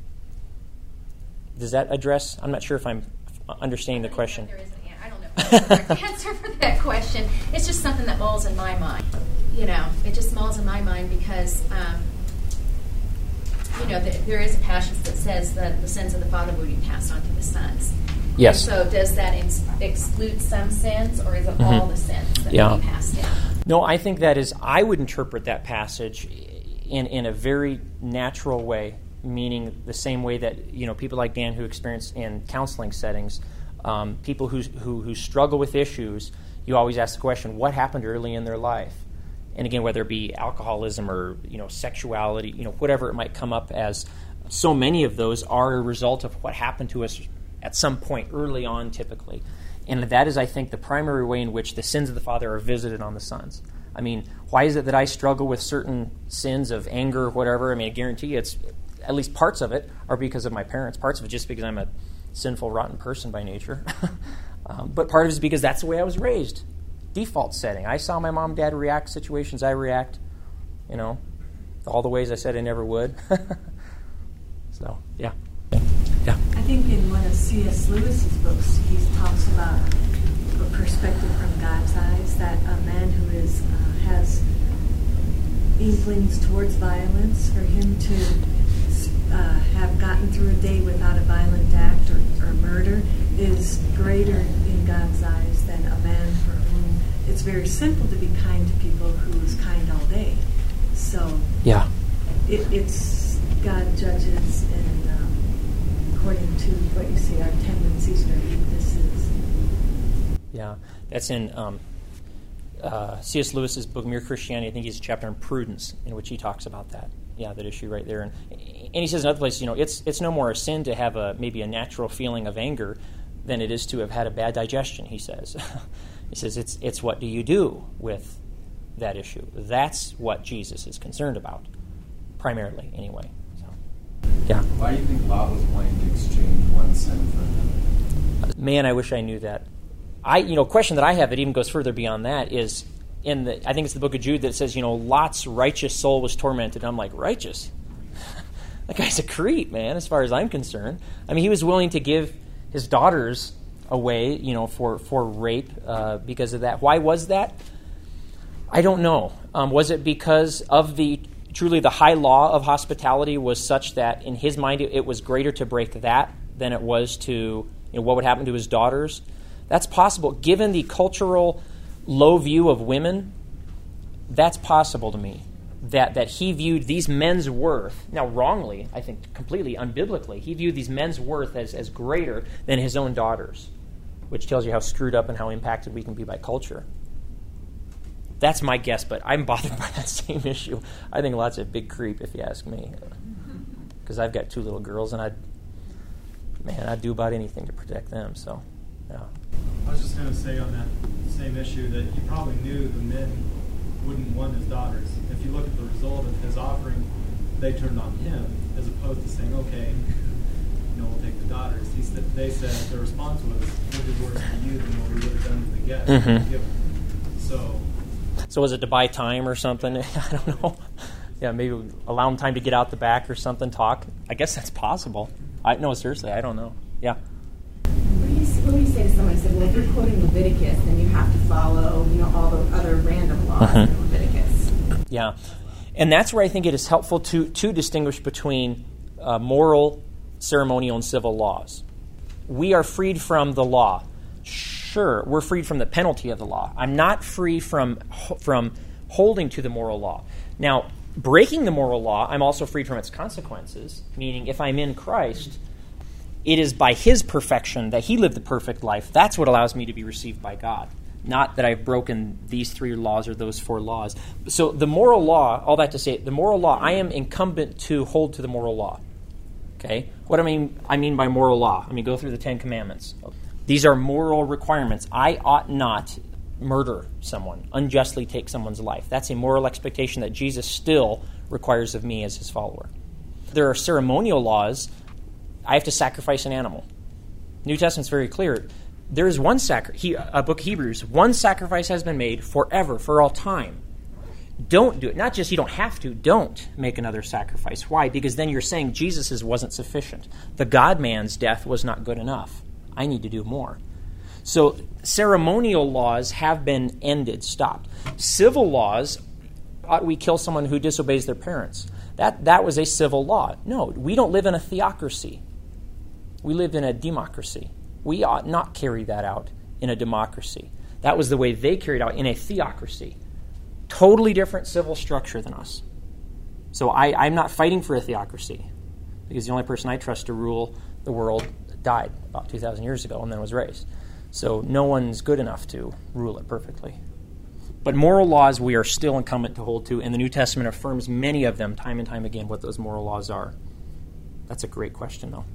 Does that address? I'm not sure if I'm understanding the question. <laughs> answer for that question. It's just something that mulls in my mind. You know, it just mulls in my mind because, um, you know, th- there is a passage that says that the sins of the father will be passed on to the sons. Yes. And so does that ex- exclude some sins, or is it all Mhm. the sins that Yeah. will be passed down? No, I think that is, I would interpret that passage in, in a very natural way, meaning the same way that, you know, people like Dan who experience in counseling settings, um, people who, who, who struggle with issues, you always ask the question, what happened early in their life? And again, whether it be alcoholism or, you know, sexuality, you know, whatever it might come up as, so many of those are a result of what happened to us at some point early on, typically. And that is, I think, the primary way in which the sins of the Father are visited on the sons. I mean, why is it that I struggle with certain sins of anger or whatever? I mean, I guarantee you it's at least parts of it are because of my parents, parts of it just because I'm a sinful, rotten person by nature. <laughs> um, but part of it is because that's the way I was raised. Default setting. I saw my mom and dad react situations, I react, you know, all the ways I said I never would. <laughs> so, yeah. Yeah. I think in one of C.S. Lewis's books, he talks about a perspective from God's eyes that a man who is uh, has inklings towards violence, for him to uh, have gotten through a day without a violent act or, or murder, is greater in God's eyes than a man for whom it's very simple to be kind to people who is kind all day. So Yeah. it, it's God judges and um, according to what you say, our tendencies and our weaknesses. Yeah, that's in um, uh, C.S. Lewis's book Mere Christianity. I think he's a chapter on prudence in which he talks about that. Yeah, that issue right there. And, and he says in other places, you know, it's it's no more a sin to have a maybe a natural feeling of anger than it is to have had a bad digestion, he says. <laughs> he says it's, it's what do you do with that issue. That's what Jesus is concerned about, primarily, anyway. So, yeah. Why do you think Lot was wanting to exchange one sin for another? Man, I wish I knew that. I, you know, question that I have that even goes further beyond that is in the, I think it's the book of Jude that says, you know, Lot's righteous soul was tormented. I'm like, righteous? That guy's a creep, man, as far as I'm concerned. I mean, he was willing to give his daughters away, you know, for, for rape uh, because of that. Why was that? I don't know. Um, was it because of the truly the high law of hospitality was such that in his mind it, it was greater to break that than it was to you know, what would happen to his daughters? That's possible. Given the cultural low view of women, that's possible to me. That, that he viewed these men's worth, now wrongly, I think completely unbiblically, he viewed these men's worth as, as greater than his own daughters, which tells you how screwed up and how impacted we can be by culture. That's my guess, but I'm <laughs> bothered by that same issue. I think Lot's a big creep, if you ask me, because I've got two little girls, and I'd man, I'd do about anything to protect them. So, yeah. I was just going to say on that same issue that you probably knew the men wouldn't want his daughters. If you look at the result of his offering, they turned on him as opposed to saying, "Okay, you know, we'll take the daughters." He said, "They said their response was, we'll do worse for you than what we would have done to the guest." Mhm. So So was it to buy time or something? <laughs> I don't know. Yeah, maybe allow them time to get out the back or something, talk. I guess that's possible. I no, seriously, I don't know. Yeah. What do you what do you say to someone "Well, if you're quoting Leviticus, then you have to follow, you know, all the other random laws Uh-huh. in Leviticus"? Yeah, and that's where I think it is helpful to to distinguish between uh, moral, ceremonial, and civil laws. We are freed from the law. Sure, we're freed from the penalty of the law. I'm not free from from holding to the moral law. Now, breaking the moral law, I'm also freed from its consequences. Meaning, if I'm in Christ, it is by His perfection that He lived the perfect life. That's what allows me to be received by God. Not that I've broken these three laws or those four laws. So, the moral law, all that to say, the moral law, I am incumbent to hold to the moral law. Okay? What I mean, I mean by moral law? I mean, go through the Ten Commandments. These are moral requirements. I ought not murder someone, unjustly take someone's life. That's a moral expectation that Jesus still requires of me as his follower. There are ceremonial laws. I have to sacrifice an animal. New Testament's very clear. There is one sacrifice, he, uh, book of Hebrews, one sacrifice has been made forever, for all time. Don't do it. Not just you don't have to, don't make another sacrifice. Why? Because then you're saying Jesus' wasn't sufficient. The God man's death was not good enough. I need to do more. So ceremonial laws have been ended, stopped. Civil laws, ought we kill someone who disobeys their parents? That, that was a civil law. No, we don't live in a theocracy. We live in a democracy. We ought not carry that out in a democracy. That was the way they carried out in a theocracy. Totally different civil structure than us. So I, I'm not fighting for a theocracy because the only person I trust to rule the world died about 2,000 years ago and then was raised. So no one's good enough to rule it perfectly. But moral laws we are still incumbent to hold to, and the New Testament affirms many of them time and time again what those moral laws are. That's a great question, though.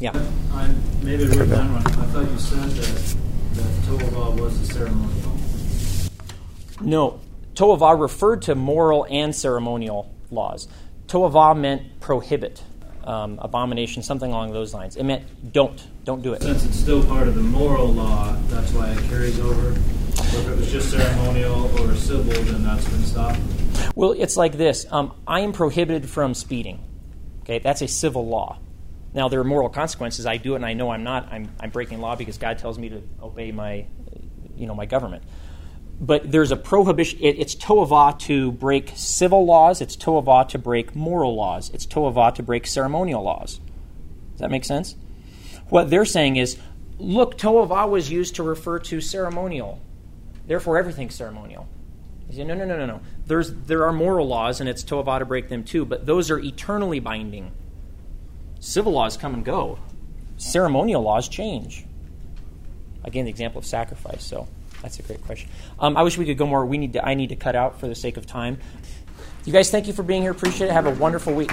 Yeah. I maybe wrote down wrong. I thought you said that that Toavah was a ceremonial. No, Toavah referred to moral and ceremonial laws. Toavah meant prohibit, um, abomination, something along those lines. It meant don't, don't do it. Since it's still part of the moral law, that's why it carries over. Or if it was just ceremonial or civil, then that's been stopped. Well, it's like this um, I am prohibited from speeding. Okay, that's a civil law. Now, there are moral consequences. I do it and I know I'm not. I'm, I'm breaking law because God tells me to obey my, you know, my government. But there's a prohibition. It, it's toavah to break civil laws. It's toavah to break moral laws. It's toavah to break ceremonial laws. Does that make sense? What they're saying is, look, toavah was used to refer to ceremonial. Therefore, everything's ceremonial. You say, no, no, no, no, no. There's, there are moral laws, and it's toavah to break them too, but those are eternally binding. Civil laws come and go. Ceremonial laws change. Again, the example of sacrifice. So that's a great question. Um, I wish we could go more. We need to, I need to cut out for the sake of time. You guys, thank you for being here. Appreciate it. Have a wonderful week.